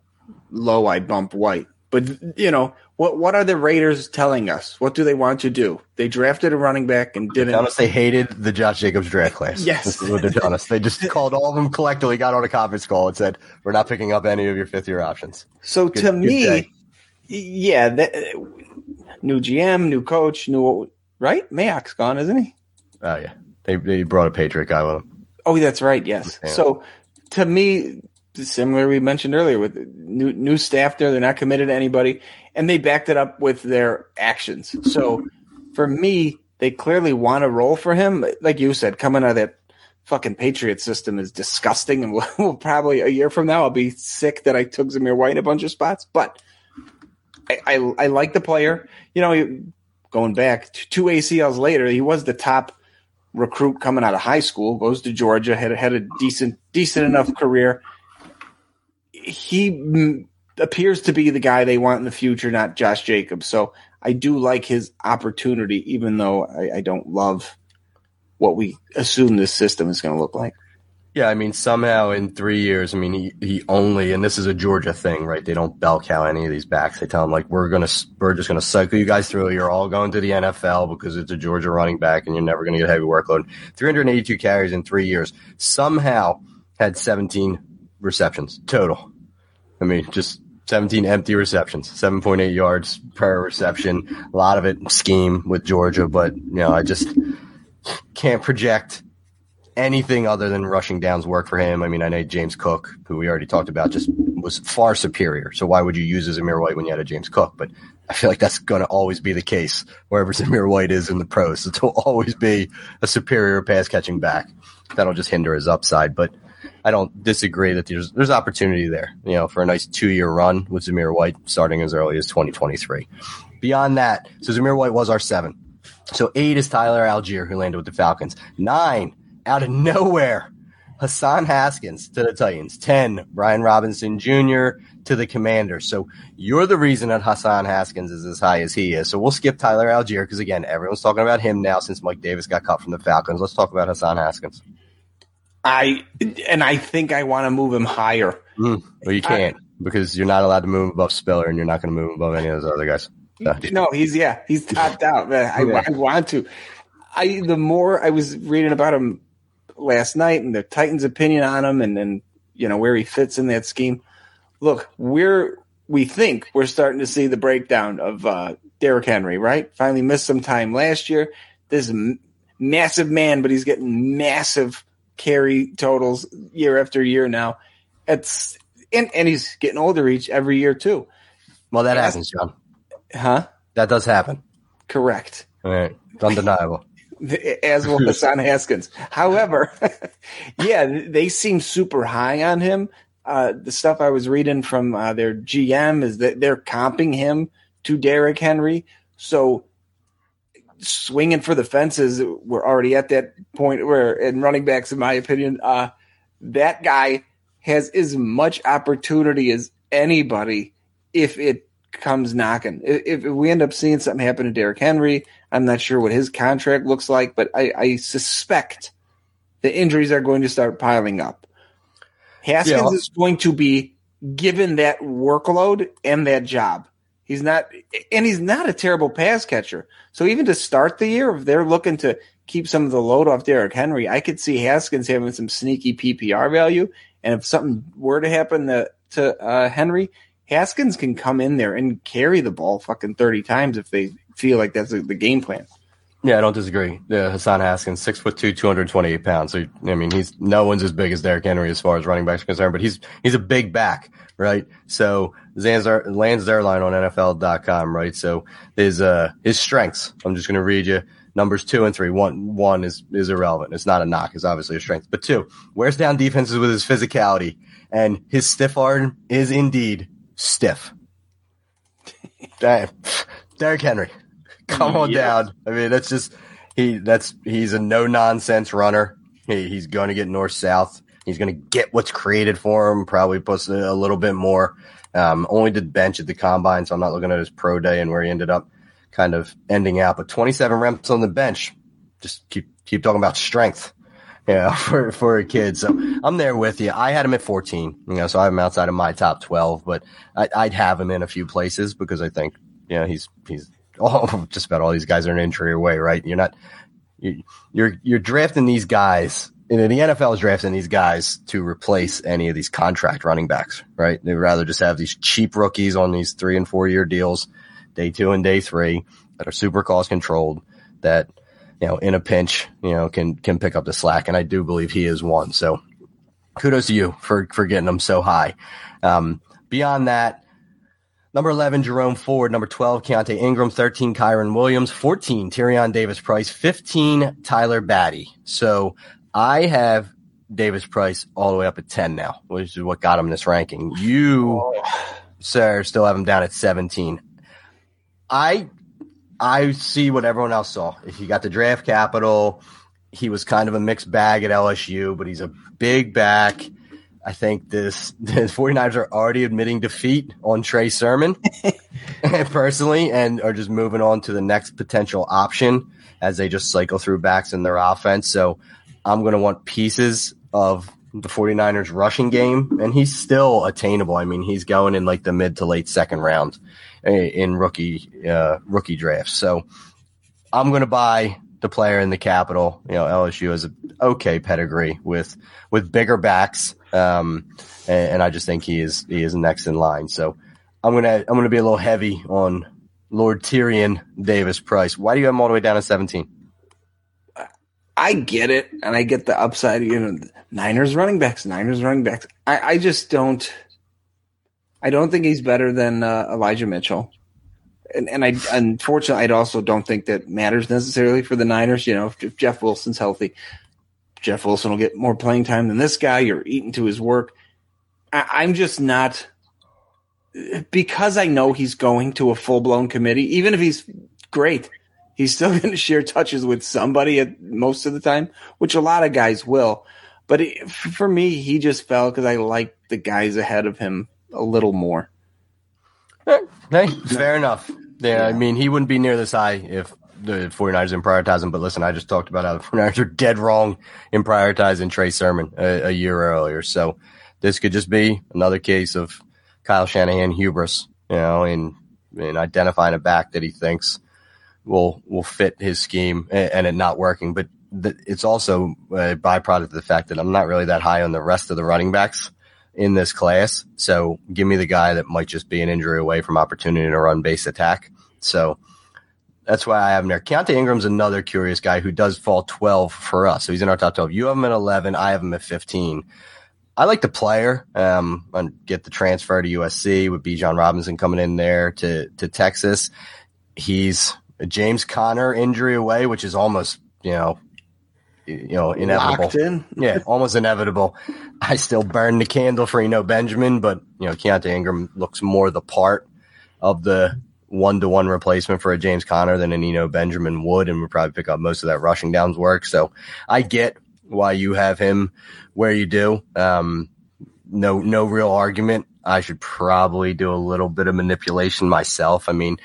low I'd bump White. But you know what? What are the Raiders telling us? What do they want to do? They drafted a running back and didn't. Honest, they hated the Josh Jacobs draft class. Yes. This is what they're telling us. They just called all of them collectively, got on a conference call, and said, "We're not picking up any of your fifth year options." So Good- to good me, day. Yeah, that, new GM, new coach, new right. Mayock's gone, isn't he? Oh yeah, they they brought a Patriot guy with them. Oh, that's right. Yes. Yeah. So to me, similar we mentioned earlier with new new staff there, they're not committed to anybody, and they backed it up with their actions. So for me, they clearly want to roll for him. Like you said, coming out of that fucking Patriot system is disgusting, and we'll, we'll probably a year from now I'll be sick that I took Zamir White in a bunch of spots, but. I, I, I like the player. You know, going back two ACLs later, he was the top recruit coming out of high school, goes to Georgia, had had a decent decent enough career. He appears to be the guy they want in the future, not Josh Jacobs. So I do like his opportunity, even though I, I don't love what we assume this system is going to look like. Yeah, I mean, somehow in three years, I mean, he, he only, and this is a Georgia thing, right? They don't bell cow any of these backs. They tell them like, we're gonna, we're just gonna cycle you guys through. You're all going to the NFL because it's a Georgia running back, and you're never gonna get a heavy workload. 382 carries in three years. Somehow had 17 receptions total. I mean, just 17 empty receptions, 7.8 yards per reception. A lot of it scheme with Georgia, but you know, I just can't project anything other than rushing downs work for him. I mean, I know James Cook, who we already talked about, just was far superior. So why would you use a Zamir White when you had a James Cook? But I feel like that's going to always be the case wherever Zamir White is in the pros. It will always be a superior pass catching back. That'll just hinder his upside. But I don't disagree that there's there's opportunity there, you know, for a nice two year run with Zamir White starting as early as 2023. Beyond that, so Zamir White was our seven. So eight is Tyler Allgeier, who landed with the Falcons. Nine, out of nowhere, Hassan Haskins to the Titans. 10, Brian Robinson Jr. to the Commanders. So you're the reason that Hassan Haskins is as high as he is. So we'll skip Tyler Allgeier because, again, everyone's talking about him now since Mike Davis got cut from the Falcons. Let's talk about Hassan Haskins. I and I think I want to move him higher. Mm, well, you can't I, because you're not allowed to move above Spiller, and you're not going to move above any of those other guys. So. No, he's yeah, he's topped out. Man, I, yeah. I want to. I the more I was reading about him last night and the Titans' opinion on him, and then you know where he fits in that scheme. Look, we're we think we're starting to see the breakdown of uh, Derrick Henry. Right, finally missed some time last year. This m- massive man, but he's getting massive carry totals year after year now. It's and, and he's getting older each every year too. Well, that happens, John. Huh? That does happen. Correct. All right. It's undeniable. As well as Hassan Haskins. However, yeah, they seem super high on him. Uh, the stuff I was reading from uh, their GM is that they're comping him to Derrick Henry. So swinging for the fences. We're already at that point where, in running backs, in my opinion, uh, that guy has as much opportunity as anybody if it comes knocking. If, if we end up seeing something happen to Derrick Henry, I'm not sure what his contract looks like, but I, I suspect the injuries are going to start piling up. Haskins yeah. is going to be given that workload and that job. He's not, and he's not a terrible pass catcher. So even to start the year, if they're looking to keep some of the load off Derrick Henry, I could see Haskins having some sneaky PPR value. And if something were to happen to, to uh, Henry, Haskins can come in there and carry the ball fucking 30 times if they feel like that's the game plan. Yeah, I don't disagree. Yeah, Hassan Haskins, six foot two, two hundred twenty eight pounds. So I mean, he's no one's as big as Derrick Henry as far as running backs are concerned, but he's he's a big back, right? So Zanzar, Lance Zierlein on NFL.com, right? So his uh his strengths. I'm just going to read you numbers two and three. One one is is irrelevant. It's not a knock. It's obviously a strength. But two wears down defenses with his physicality, and his stiff arm is indeed stiff. Damn, Derrick Henry. Come on yeah. down. I mean, that's just he. That's he's a no nonsense runner. He, he's going to get north south. He's going to get what's created for him. Probably puts a little bit more. Um, only did bench at the combine, so I'm not looking at his pro day and where he ended up kind of ending out. But 27 reps on the bench. Just keep keep talking about strength. Yeah, for for a kid. So I'm there with you. I had him at 14, you know, so I have him outside of my top 12, but I, would have him in a few places because I think, you know, he's he's all just about all these guys are an injury away, right? You're not you, you're you're drafting these guys. You know, the NFL is drafting these guys to replace any of these contract running backs, right? They'd rather just have these cheap rookies on these three and four year deals, day two and day three, that are super cost controlled, that you know, in a pinch, you know, can can pick up the slack. And I do believe he is one. So kudos to you for for getting them so high. Um, beyond that, Number 11, Jerome Ford. Number 12, Keaontay Ingram. 13, Kyren Williams. 14, Tyrion Davis Price. 15, Tyler Badie. So I have Davis Price all the way up at 10 now, which is what got him this ranking. You, oh. sir, still have him down at 17. I I see what everyone else saw. If you got the draft capital, he was kind of a mixed bag at LSU, but he's a big back. I think this the 49ers are already admitting defeat on Trey Sermon personally and are just moving on to the next potential option as they just cycle through backs in their offense. So I'm going to want pieces of the 49ers rushing game, and he's still attainable. I mean, he's going in like the mid to late second round in rookie uh, rookie drafts. So I'm going to buy the player in the capital. You know, LSU has an okay pedigree with with bigger backs, um, and, and I just think he is he is next in line. So I'm gonna I'm gonna be a little heavy on Lord Tyrion Davis Price. Why do you have him all the way down to 17? I get it, and I get the upside. You know, Niners running backs, Niners running backs. I, I just don't. I don't think he's better than uh, Elijah Mitchell, and and I unfortunately I also don't think that matters necessarily for the Niners. You know, if, if Jeff Wilson's healthy, Jeff Wilson will get more playing time than this guy. You're eating to his work. I, I'm just not because I know he's going to a full blown committee. Even if he's great, he's still going to share touches with somebody at most of the time, which a lot of guys will. But it, for me, he just fell because I like the guys ahead of him a little more. Hey, fair enough. Yeah, yeah, I mean, he wouldn't be near this high if the 49ers didn't prioritize him. But listen, I just talked about how the 49ers are dead wrong in prioritizing Trey Sermon a, a year earlier. So this could just be another case of Kyle Shanahan hubris, you know, in, in identifying a back that he thinks will will fit his scheme and, and it not working. But it's also a byproduct of the fact that I'm not really that high on the rest of the running backs in this class. So give me the guy that might just be an injury away from opportunity to run base attack. So that's why I have him there. Keaontay Ingram's another curious guy who does fall 12 for us. So he's in our top 12. You have him at 11. I have him at 15. I like the player. Um, and get the transfer to USC with Bijan Robinson coming in there to, to Texas. He's a James Conner injury away, which is almost, you know, you know, inevitable. In. yeah, almost inevitable. I still burn the candle for Eno Benjamin, but you know, Keaontay Ingram looks more the part of the one to one replacement for a James Conner than an Eno Benjamin would, and would probably pick up most of that rushing downs work. So I get why you have him where you do. Um, no, no real argument. I should probably do a little bit of manipulation myself. I mean,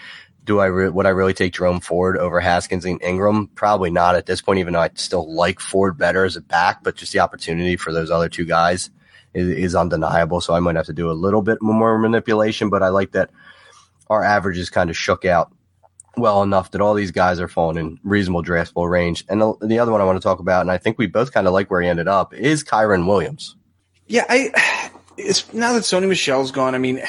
do I re- would I really take Jerome Ford over Haskins and Ingram? Probably not at this point, even though I still like Ford better as a back, but just the opportunity for those other two guys is, is undeniable. So I might have to do a little bit more manipulation, but I like that our averages kind of shook out well enough that all these guys are falling in reasonable draftable range. And the, the other one I want to talk about, and I think we both kind of like where he ended up, is Kyren Williams. Yeah, I it's now that Sony Michel's gone. I mean,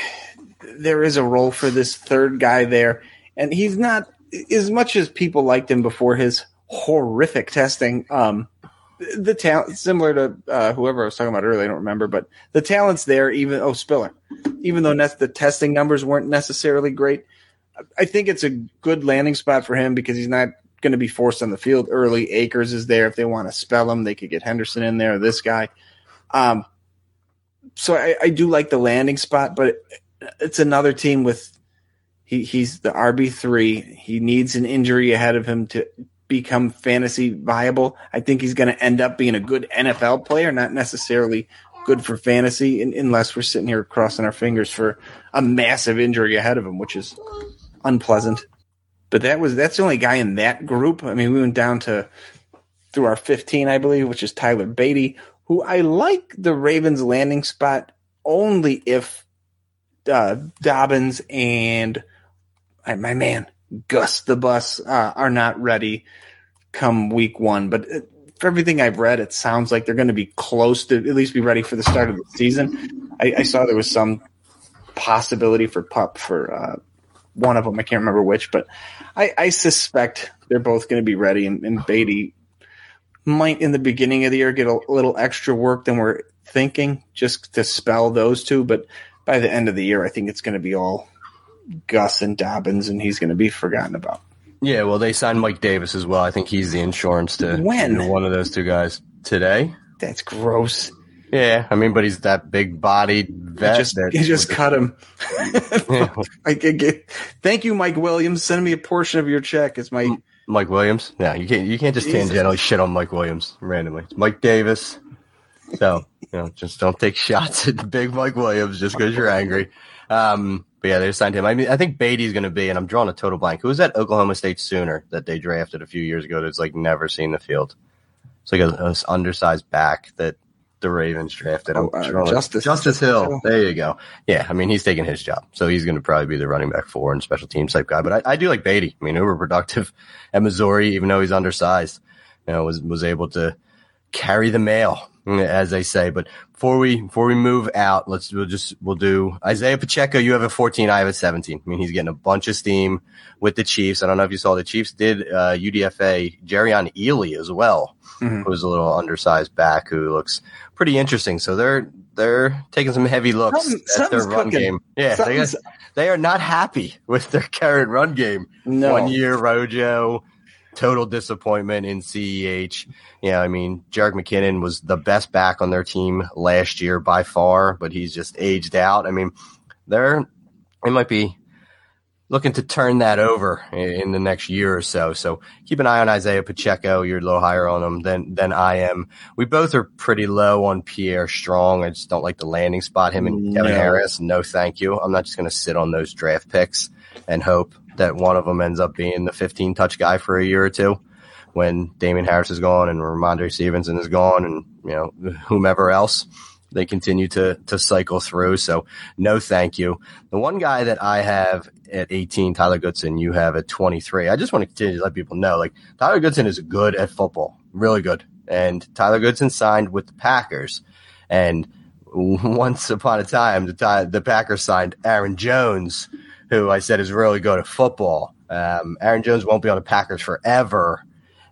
there is a role for this third guy there and he's not as much as people liked him before his horrific testing. Um, the talent similar to uh, whoever I was talking about earlier, I don't remember, but the talent's there. Even oh Spiller, even though the testing numbers weren't necessarily great, I think it's a good landing spot for him because he's not going to be forced on the field early. Akers is there if they want to spell him, they could get Henderson in there. This guy, um, so I, I do like the landing spot, but it's another team with he he's the RB three. He needs an injury ahead of him to become fantasy viable. I think he's going to end up being a good NFL player, not necessarily good for fantasy, unless we're sitting here crossing our fingers for a massive injury ahead of him, which is unpleasant. But that was that's the only guy in that group. I mean, we went down to through our 15, I believe, which is Tyler Badie, who I like the Ravens landing spot only if uh, Dobbins and my man Gus the Bus uh, are not ready come week one. But uh, for everything I've read, it sounds like they're going to be close to at least be ready for the start of the season. I, I saw there was some possibility for pup for uh, one of them. I can't remember which, but I, I suspect they're both going to be ready. And, and Badie might in the beginning of the year get a little extra work than we're thinking just to spell those two. But by the end of the year, I think it's going to be all Gus and Dobbins, and he's going to be forgotten about. Yeah, well, they signed Mike Davis as well. I think he's the insurance to when one of those two guys today. That's gross. Yeah, I mean, but he's that big bodied vet. just, you just cut him. I get, thank you, Mike Williams. Send me a portion of your check. It's my Mike Williams. Yeah, you can't you can't just Jesus. tangentially shit on Mike Williams randomly. It's Mike Davis. So you know, just don't take shots at the big Mike Williams just because you're angry. Um, but yeah, they signed him. I mean, I think Badie's going to be, and I'm drawing a total blank. Who was that Oklahoma State Sooner that they drafted a few years ago that's like never seen the field? It's like a, a undersized back that the Ravens drafted him? Oh, uh, Justice Justice Hill. There you go. Yeah, I mean he's taking his job, so he's going to probably be the running back four and special teams type guy. But I, I do like Badie. I mean, uber productive at Missouri, even though he's undersized. You know, was was able to carry the mail, as they say. But before we before we move out, let's we'll just we'll do Isaiah Pacheco. You have a 14, I have a 17. I mean, he's getting a bunch of steam with the Chiefs. I don't know if you saw the Chiefs did uh, UDFA Jerrion Ealy as well, Mhm. who's a little undersized back who looks pretty interesting. So they're they're taking some heavy looks Something- at their run cooking. game. Yeah, they, Something's- they are not happy with their current run game. No. One year Rojo, total disappointment in CEH. Yeah, I mean, Jerick McKinnon was the best back on their team last year by far, but he's just aged out. I mean, they're they might be looking to turn that over in, the next year or so. So keep an eye on Isaiah Pacheco. You're a little higher on him than than I am. We both are pretty low on Pierre Strong. I just don't like the landing spot. Him and Kevin No. Harris. No, thank you. I'm not just going to sit on those draft picks and hope that one of them ends up being the 15 touch guy for a year or two when Damien Harris is gone and Rhamondre Stevenson is gone and, you know, whomever else they continue to, to cycle through. So no, thank you. The one guy that I have at 18, Tyler Goodson, you have at 23. I just want to continue to let people know, like Tyler Goodson is good at football, really good. And Tyler Goodson signed with the Packers and once upon a time, the, the Packers signed Aaron Jones, who I said is really good at football. Um, Aaron Jones won't be on the Packers forever,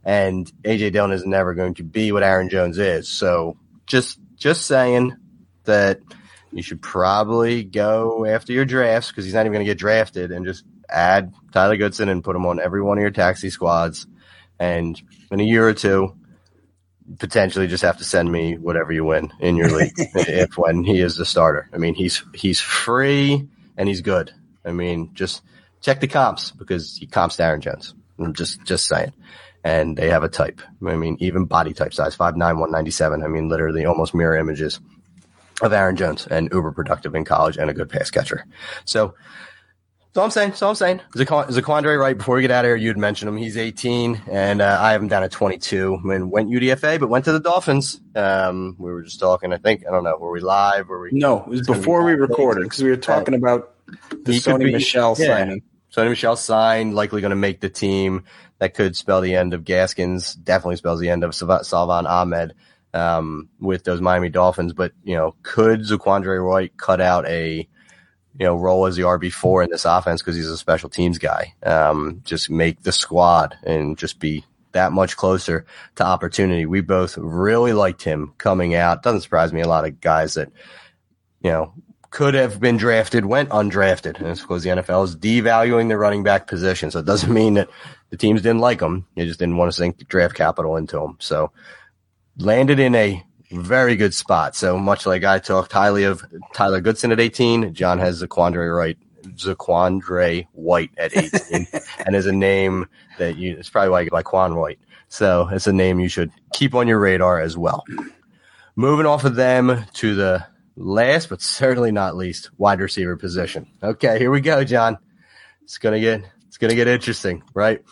and AJ Dillon is never going to be what Aaron Jones is. So just just saying that you should probably go after your drafts because he's not even going to get drafted, and just add Tyler Goodson and put him on every one of your taxi squads. And in a year or two, potentially just have to send me whatever you win in your league if when he is the starter. I mean, he's he's free and he's good. I mean, just check the comps because he comps to Aaron Jones. I'm just just saying. And they have a type. I mean, even body type size, 5'9", 197. I mean, literally almost mirror images of Aaron Jones and uber productive in college and a good pass catcher. So so I'm saying, so I'm saying, Zaquan- Zaquandre Wright. Before we get out of here, you'd mentioned him. He's 18, and uh, I have him down at 22. I mean, went UDFA, but went to the Dolphins. Um, we were just talking. I think I don't know. Were we live? Were we? No, it was before be we recorded because we were talking about the He Sony be- Michel yeah. signing. Sony Michel signed, likely going to make the team. That could spell the end of Gaskins. Definitely spells the end of Salva- Salvon Ahmed um, with those Miami Dolphins. But you know, could Zaquandre Wright cut out a you know role as the RB four in this offense because he's a special teams guy? Um, just make the squad and just be that much closer to opportunity. We both really liked him coming out. Doesn't surprise me. A lot of guys that you know could have been drafted went undrafted. And it's because the NFL is devaluing the running back position. So it doesn't mean that the teams didn't like him. They just didn't want to sink draft capital into him. So landed in a very good spot. So much like I talked highly of Tyler Goodson at 18, John has Zaquandre Wright, Zaquandre White at 18 and is a name that you, it's probably why you like Quan White. So it's a name you should keep on your radar as well. Moving off of them to the last, but certainly not least, wide receiver position. Okay, here we go, John. It's gonna get it's gonna get interesting, right?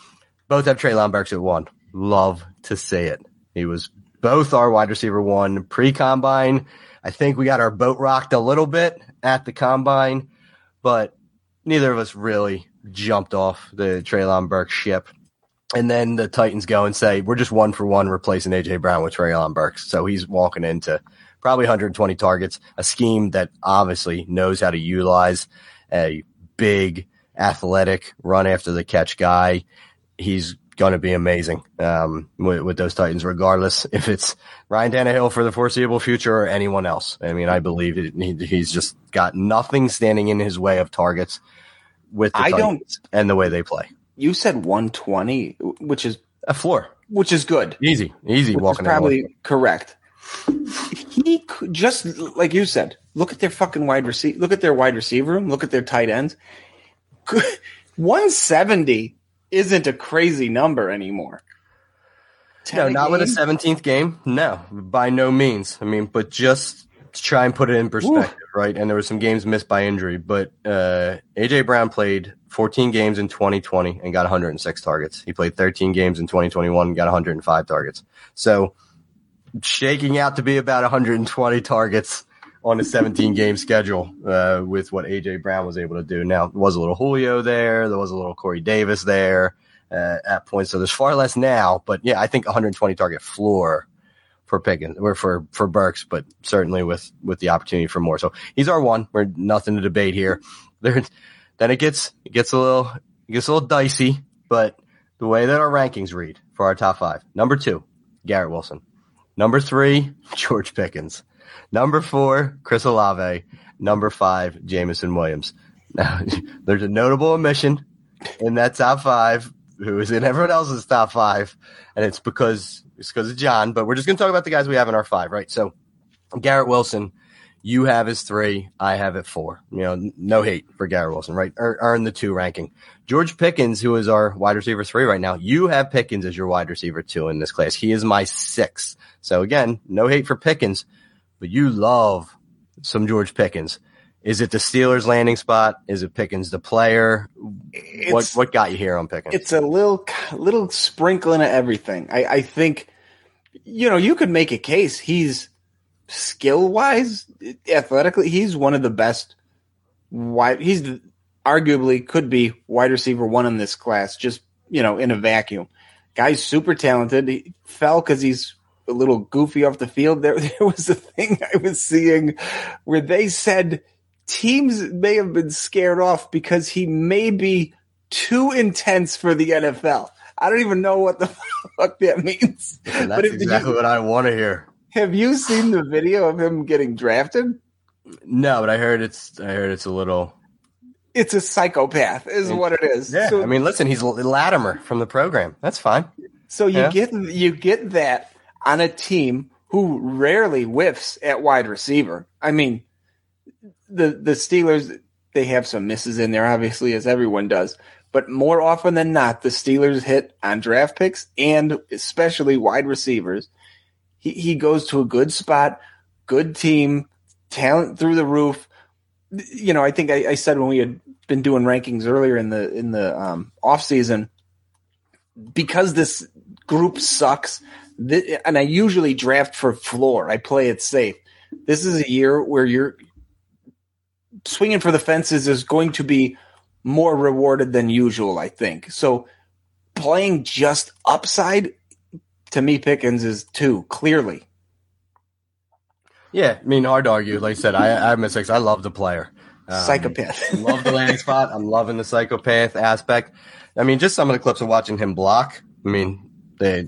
Both have Trey Burks at one. Love to see it. He was both our wide receiver one pre combine. I think we got our boat rocked a little bit at the combine, but neither of us really jumped off the Treylon Burks ship. And then the Titans go and say, we're just one for one replacing AJ Brown with Treylon Burks. So he's walking into probably 120 targets, a scheme that obviously knows how to utilize a big, athletic, run after the catch guy. He's going to be amazing um, with, with those Titans, regardless if it's Ryan Tannehill for the foreseeable future or anyone else. I mean, I believe it, he, he's just got nothing standing in his way of targets with the I Titans and the way they play. You said 120, which is A floor. which is good. Easy, easy walking in. probably correct. He could just like you said. Look at their fucking wide receiver. Look at their wide receiver room. Look at their tight ends. One seventy isn't a crazy number anymore. No, 10 not with a seventeenth game. No, by no means. I mean, but just to try and put it in perspective, right? And there were some games missed by injury, but uh, AJ Brown played 14 games in 2020 and got 106 targets. He played 13 games in 2021 and got 105 targets. So shaking out to be about 120 targets on a 17 game schedule uh, with what AJ Brown was able to do. Now, there was a little Julio there, there was a little Corey Davis there uh, at points, so there's far less now. But yeah, I think 120 target floor for Pickens or for for Burks, but certainly with with the opportunity for more. So he's our one. We're nothing to debate here. There, then it gets it gets a little it gets a little dicey, but the way that our rankings read for our top five: number two, Garrett Wilson; number three, George Pickens; number four, Chris Olave; number five, Jameson Williams. Now, there's a notable omission in that top five, who is in everyone else's top five, and it's because it's because of John. But we're just going to talk about the guys we have in our five, right? So, Garrett Wilson you have his three. I have it four. You know, no hate for Garrett Wilson, right? Er, earn the two ranking. George Pickens, who is our wide receiver three right now, you have Pickens as your wide receiver two in this class. He is my six. So again, no hate for Pickens, but you love some George Pickens. Is it the Steelers landing spot? Is it Pickens the player? It's, what what got you here on Pickens? It's a little little sprinkling of everything. I, I think you know you could make a case he's skill wise, athletically, he's one of the best. Wide, he's arguably could be wide receiver one in this class. Just you know, in a vacuum, guy's super talented. He fell because he's a little goofy off the field. There, there was a thing I was seeing where they said teams may have been scared off because he may be too intense for the NFL. I don't even know what the fuck that means. That's but exactly you, what I want to hear. Have you seen the video of him getting drafted? No, but I heard it's I heard it's a little. It's a psychopath, is what it is. Yeah, so, I mean, listen, he's Lattimer from the program. That's fine. So you yeah. get you get that on a team who rarely whiffs at wide receiver. I mean, the the Steelers they have some misses in there, obviously, as everyone does. But more often than not, the Steelers hit on draft picks and especially wide receivers he, he goes to a good spot, good team, talent through the roof. You know, I think I, I said when we had been doing rankings earlier in the in the um, off season, because this group sucks, th- and I usually draft for floor. I play it safe. This is a year where you're swinging for the fences is going to be more rewarded than usual. I think so. Playing just upside to me, Pickens is two clearly. Yeah, I mean, hard to argue. Like I said, I, I'm a six. I love the player. Um, psychopath. love the landing spot. I'm loving the psychopath aspect. I mean, just some of the clips of watching him block. I mean, they,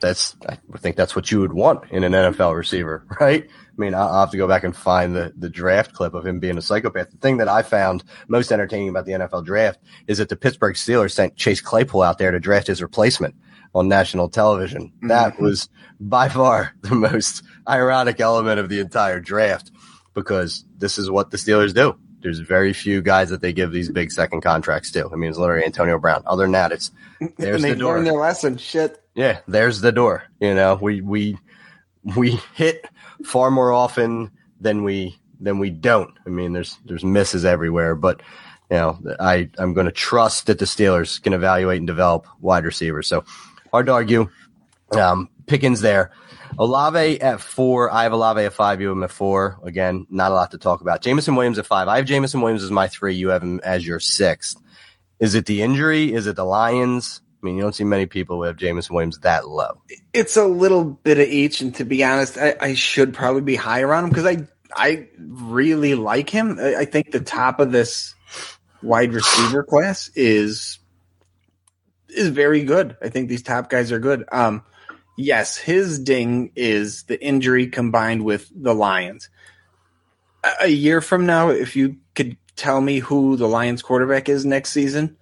that's I think that's what you would want in an NFL receiver, right? I mean, I'll have to go back and find the, the draft clip of him being a psychopath. The thing that I found most entertaining about the NFL draft is that the Pittsburgh Steelers sent Chase Claypool out there to draft his replacement on national television. Mm-hmm. That was by far the most ironic element of the entire draft because this is what the Steelers do. There's very few guys that they give these big second contracts to. I mean, it's literally Antonio Brown. Other than that, it's there's the door. their lesson. Shit. Yeah, there's the door. You know, we we we hit far more often than we than we don't. I mean, there's there's misses everywhere, but you know, I I'm going to trust that the Steelers can evaluate and develop wide receivers. So hard to argue. Um, Pickens there. Olave at four. I have Olave at five. You have him at four. Again, not a lot to talk about. Jameson Williams at five. I have Jameson Williams as my three. You have him as your sixth. Is it the injury? Is it the Lions? I mean, you don't see many people who have Jameson Williams that low. It's a little bit of each, and to be honest, I, I should probably be higher on him because I I really like him. I, I think the top of this wide receiver class is is very good. I think these top guys are good. Um, yes, his ding is the injury combined with the Lions. A, a year from now, if you could tell me who the Lions quarterback is next season,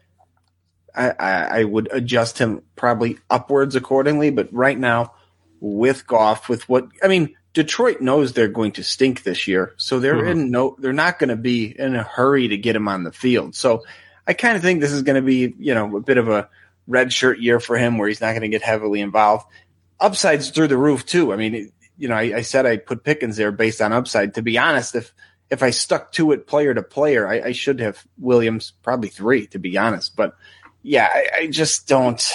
I, I, I would adjust him probably upwards accordingly. But right now, with Goff, with what I mean, Detroit knows they're going to stink this year, so they're mm-hmm. in no, they're not going to be in a hurry to get him on the field. So I kind of think this is going to be, you know, a bit of a red shirt year for him where he's not going to get heavily involved. Upsides through the roof too. I mean, you know, I, I, said I put Pickens there based on upside. To be honest, if if I stuck to it player to player, I, I should have Williams probably three. To be honest, but yeah, I, I just don't.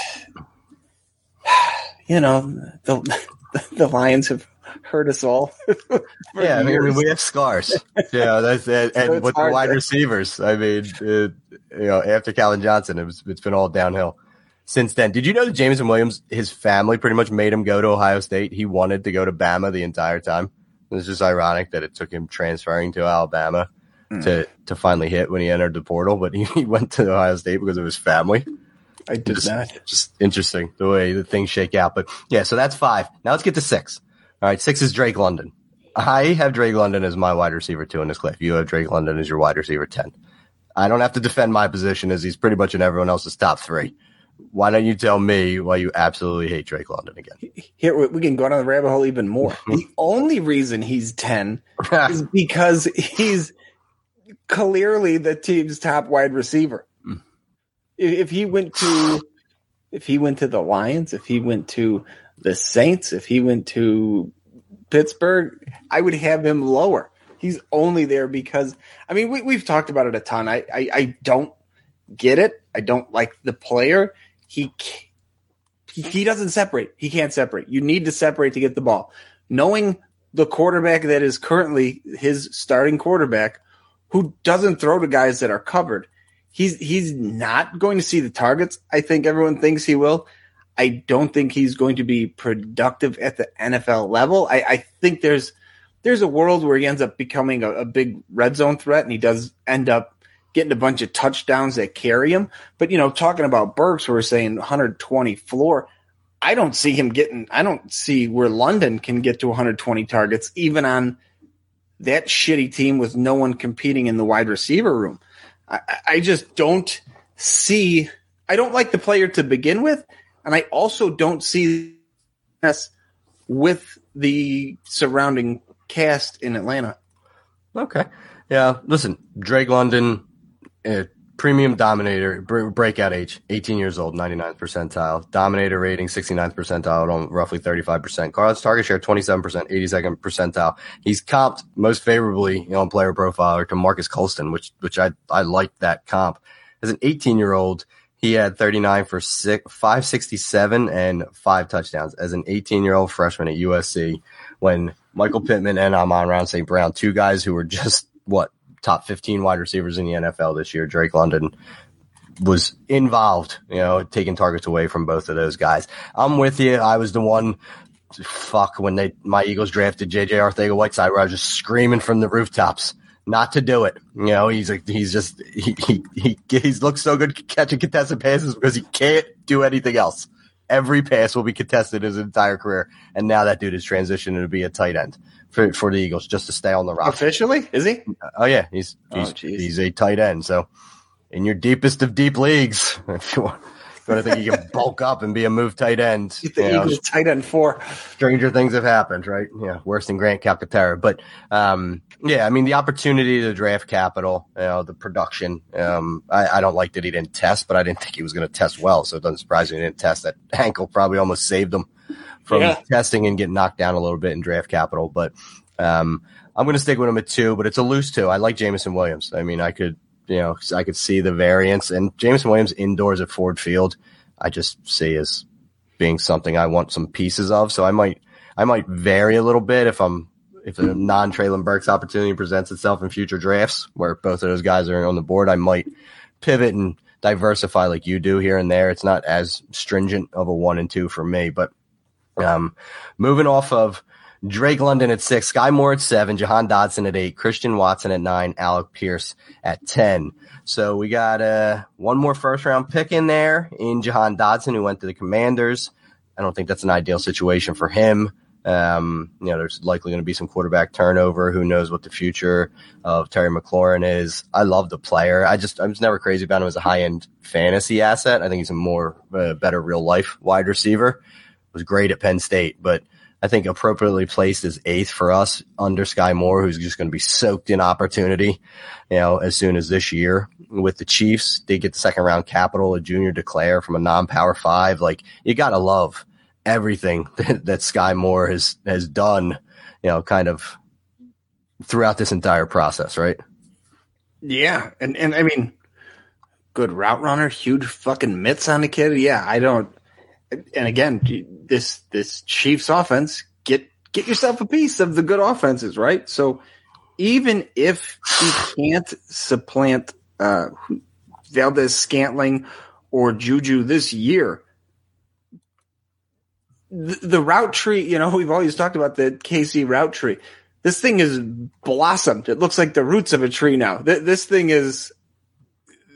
You know, the the Lions have hurt us all. yeah, I mean, we have scars. yeah, that's. And it's with the wide to- receivers, I mean, it, you know, after Calvin Johnson, it was, it's been all downhill since then. Did you know that Jameson Williams, his family pretty much made him go to Ohio State? He wanted to go to Bama the entire time. It's just ironic that it took him transferring to Alabama hmm. to to finally hit when he entered the portal, but he, he went to Ohio State because of his family. I did Just, not. just interesting the way the things shake out. But yeah, so that's five. Now let's get to six. All right, six is Drake London. I have Drake London as my wide receiver two in this clip. You have Drake London as your wide receiver 10. I don't have to defend my position as he's pretty much in everyone else's top three. Why don't you tell me why you absolutely hate Drake London again? Here we can go down the rabbit hole even more. the only reason he's ten is because he's clearly the team's top wide receiver. Mm. If, if he went to, if he went to the Lions, if he went to the Saints, if he went to Pittsburgh, I would have him lower. He's only there because I mean we, we've talked about it a ton. I, I I don't get it. I don't like the player. He he, doesn't separate. He can't separate. You need to separate to get the ball. Knowing the quarterback that is currently his starting quarterback, who doesn't throw to guys that are covered, he's he's not going to see the targets. I think everyone thinks he will. I don't think he's going to be productive at the NFL level. I, I think there's there's a world where he ends up becoming a, a big red zone threat, and he does end up getting a bunch of touchdowns that carry him. But you know, talking about Burks, we we're saying 120 floor. I don't see him getting. I don't see where London can get to 120 targets, even on that shitty team with no one competing in the wide receiver room. I, I- I just don't see. I don't like the player to begin with, and I also don't see this with the surrounding cast in Atlanta. Okay. Yeah. Listen, Drake London, uh, premium dominator, br- breakout age, 18 years old, 99th percentile, dominator rating, 69th percentile on roughly 35%. Carlos target share, 27%, 82nd percentile. He's comped most favorably you know, on player profiler to Marques Colston, which, which I, I like that comp. As an 18 year old, he had 39 for six, 567 and five touchdowns as an 18 year old freshman at USC when Michael Pittman and Amon-Ra St. Brown, two guys who were just what top 15 wide receivers in the NFL this year. Drake London was involved, you know, taking targets away from both of those guys. I'm with you. I was the one fuck when they my Eagles drafted JJ Arcega-Whiteside where I was just screaming from the rooftops not to do it. You know, he's like he's just he he he he's looks so good catching contested passes because he can't do anything else. Every pass will be contested his entire career, and now that dude is transitioning to be a tight end for for the Eagles just to stay on the roster. Officially, is he? Oh yeah, he's Oh, he's, jeez. he's a tight end. So in your deepest of deep leagues, if you want, want to think you can bulk up and be a move tight end, The you know, Eagles tight end four. stranger things have happened, right? Yeah, worse than Grant Calcaterra. But um, yeah, I mean the opportunity to draft capital, you know, the production. Um, I, I don't like that he didn't test, but I didn't think he was going to test well, so it doesn't surprise me he didn't test. That ankle probably almost saved him from Yeah. testing and getting knocked down a little bit in draft capital. But um, I'm going to stick with him at two, but it's a loose two. I like Jameson Williams. I mean, I could, you know, I could see the variance and Jameson Williams indoors at Ford Field. I just see as being something I want some pieces of. So I might, I might vary a little bit if I'm, if a non Treylon Burks opportunity presents itself in future drafts where both of those guys are on the board, I might pivot and diversify like you do here and there. It's not as stringent of a one and two for me, but um, moving off of Drake London at six, Skyy Moore at seven, Jahan Dotson at eight, Christian Watson at nine, Alec Pierce at 10. So we got uh, one more first round pick in there in Jahan Dotson, who went to the Commanders. I don't think that's an ideal situation for him. Um, you know, there's likely going to be some quarterback turnover. Who knows what the future of Terry McLaurin is? I love the player. I just I was never crazy about him as a high end fantasy asset. I think he's a more uh, better real life wide receiver. Was great at Penn State, but I think appropriately placed as eighth for us under Skyy Moore, who's just going to be soaked in opportunity. You know, as soon as this year with the Chiefs, they get the second round capital, a junior declare from a non power five. Like you got to love everything that, that Skyy Moore has, has done, you know, kind of throughout this entire process, right? Yeah, and and I mean, good route runner, huge fucking mitts on the kid. Yeah, I don't. And again, this this Chiefs offense get get yourself a piece of the good offenses, right? So even if he can't supplant uh, Valdes Scantling or Juju this year, the, the route tree, you know, we've always talked about the KC route tree. This thing is blossomed. It looks like the roots of a tree now. Th- this thing is,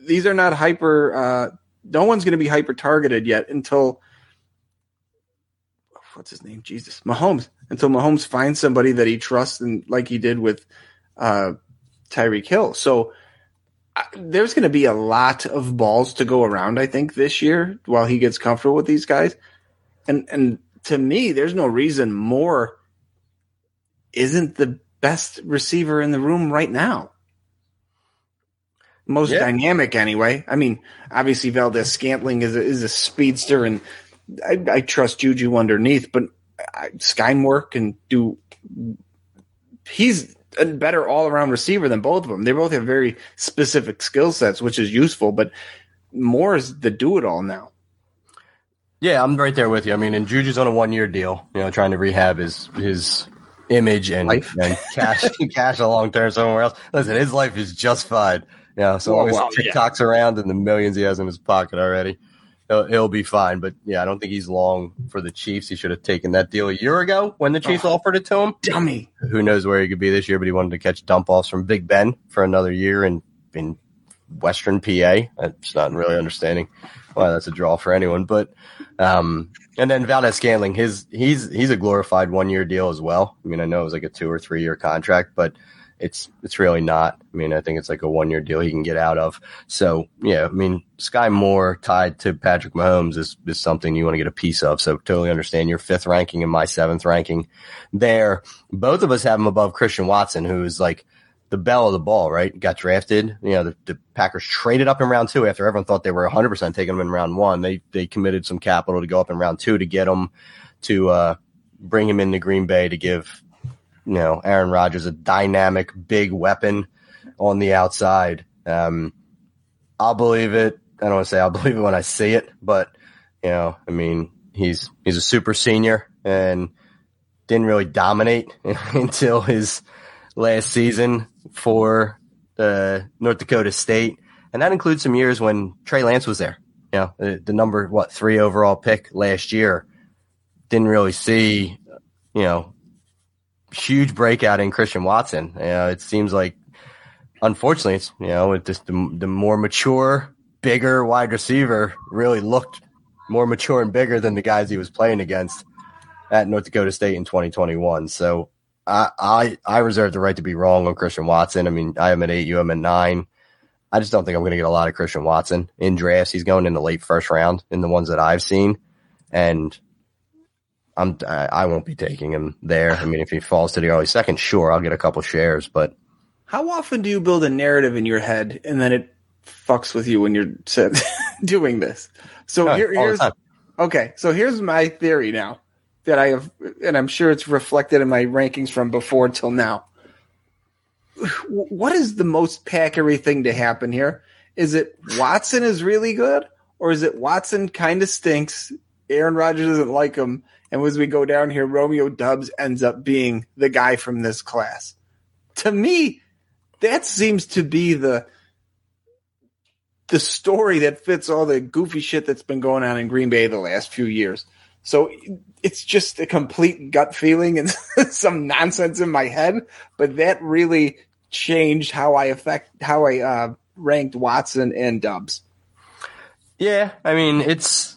these are not hyper, uh, no one's going to be hyper targeted yet until, what's his name? Jesus. Mahomes. Until Mahomes finds somebody that he trusts and like he did with, uh, Tyreek Hill. So, there's going to be a lot of balls to go around, I think, this year while he gets comfortable with these guys. And and to me, there's no reason Moore isn't the best receiver in the room right now. Most yeah. dynamic, anyway. I mean, obviously Valdes Scantling is a, is a speedster, and I, I trust Juju underneath, but Skyy Moore can do. He's a better all around receiver than both of them. They both have very specific skill sets, which is useful, but Moore is the do it all now. Yeah, I'm right there with you. I mean, and Juju's on a one year deal, you know, trying to rehab his his image and, and cash cash a long term somewhere else. Listen, his life is just fine. Know, so long as TikTok's yeah. around and the millions he has in his pocket already, he'll, he'll, be fine. But yeah, I don't think he's long for the Chiefs. He should have taken that deal a year ago when the Chiefs oh, offered it to him. Dummy. Who knows where he could be this year? But he wanted to catch dump offs from Big Ben for another year in in Western PA. That's not really understanding why that's a draw for anyone. But um, and then Valdes Scantling, his he's he's a glorified one year deal as well. I mean, I know it was like a two or three year contract, but it's it's really not. I mean, I think it's like a one year deal he can get out of. So yeah, I mean, Skyy Moore tied to Patrick Mahomes is is something you want to get a piece of. So totally understand your fifth ranking and my seventh ranking there. Both of us have him above Christian Watson, who is like the belle of the ball, right? Got drafted. You know, the, the, Packers traded up in round two after everyone thought they were 100% taking him in round one. They they committed some capital to go up in round two to get him to uh, bring him into Green Bay to give you know Aaron Rodgers a dynamic big weapon on the outside. Um, I'll believe it. I don't want to say I'll believe it when I see it, but you know, I mean, he's he's a super senior and didn't really dominate until his last season for North Dakota State, and that includes some years when Trey Lance was there. You know, the, the number what three overall pick last year. Didn't really see, you know, huge breakout in Christian Watson. You know, it seems like, unfortunately, it's you know, it just the, the more mature, bigger wide receiver really looked more mature and bigger than the guys he was playing against at North Dakota State in 2021. So I, I, I reserve the right to be wrong on Christian Watson. I mean, I am at eight, you am at nine. I just don't think I'm going to get a lot of Christian Watson in drafts. He's going in the late first round in the ones that I've seen, and I'm I won't be taking him there. I mean, if he falls to the early second, sure, I'll get a couple shares. But how often do you build a narrative in your head and then it fucks with you when you're doing this? So here, here's okay. So here's my theory now that I have, and I'm sure it's reflected in my rankings from before till now. What is the most packery thing to happen here? Is it Watson is really good, or is it Watson kind of stinks? Aaron Rodgers doesn't like him, and as we go down here, Romeo Doubs ends up being the guy from this class. To me, that seems to be the the story that fits all the goofy shit that's been going on in Green Bay the last few years. So it's just a complete gut feeling and some nonsense in my head, but that really changed how I affect how I uh, ranked Watson and Doubs. Yeah, I mean it's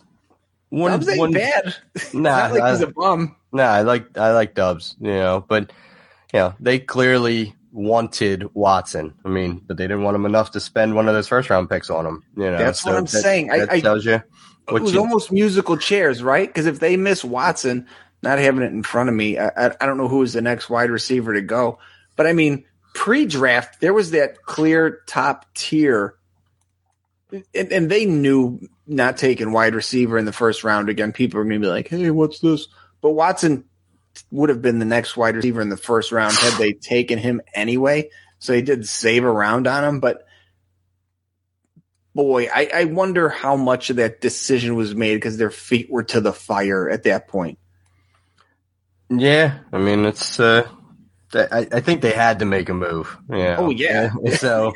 one. Doubs ain't one, bad. Nah, like I, he's a bum. Nah, I like I like Doubs, you know, but you know they clearly wanted Watson. I mean, but they didn't want him enough to spend one of those first round picks on him. You know, that's so what I'm that, saying. That I, tells you it was you, almost musical chairs, right? Because if they miss Watson, not having it in front of me, I, I don't know who is the next wide receiver to go. But I mean, pre-draft, there was that clear top tier, and, and they knew not taking wide receiver in the first round again. People are going to be like, "Hey, what's this?" But Watson would have been the next wide receiver in the first round had they taken him anyway. So they did save a round on him, but boy, I, I wonder how much of that decision was made because their feet were to the fire at that point. Yeah, I mean it's. Uh, I, I think they had to make a move. Yeah. Oh, yeah. So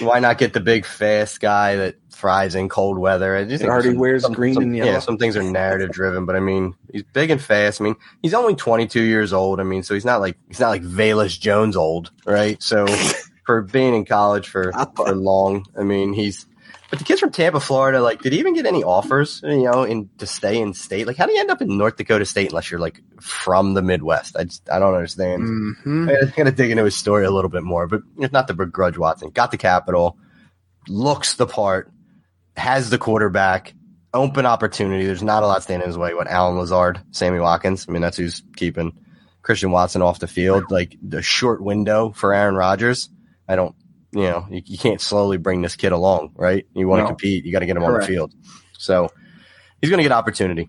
why not get the big fast guy that thrives in cold weather? I just already wears green some, and yellow. Yeah, some things are narrative driven, but I mean he's big and fast. I mean he's only 22 years old. I mean so he's not like he's not like Velus Jones old, right? So for being in college for for long, I mean he's. But the kids from Tampa, Florida, like, did he even get any offers, you know, in to stay in state? Like, how do you end up in North Dakota State unless you're like from the Midwest? I just, I don't understand. Mhm. I gotta dig into his story a little bit more, but it's not to begrudge Watson. Got the capital, looks the part, has the quarterback, open opportunity. There's not a lot standing in his way. What Allen Lazard, Sammy Watkins. I mean, that's who's keeping Christian Watson off the field. Like the short window for Aaron Rodgers. I don't, you know, you, you can't slowly bring this kid along, right? You want to No. compete, you got to get him on the field. So he's going to get opportunity.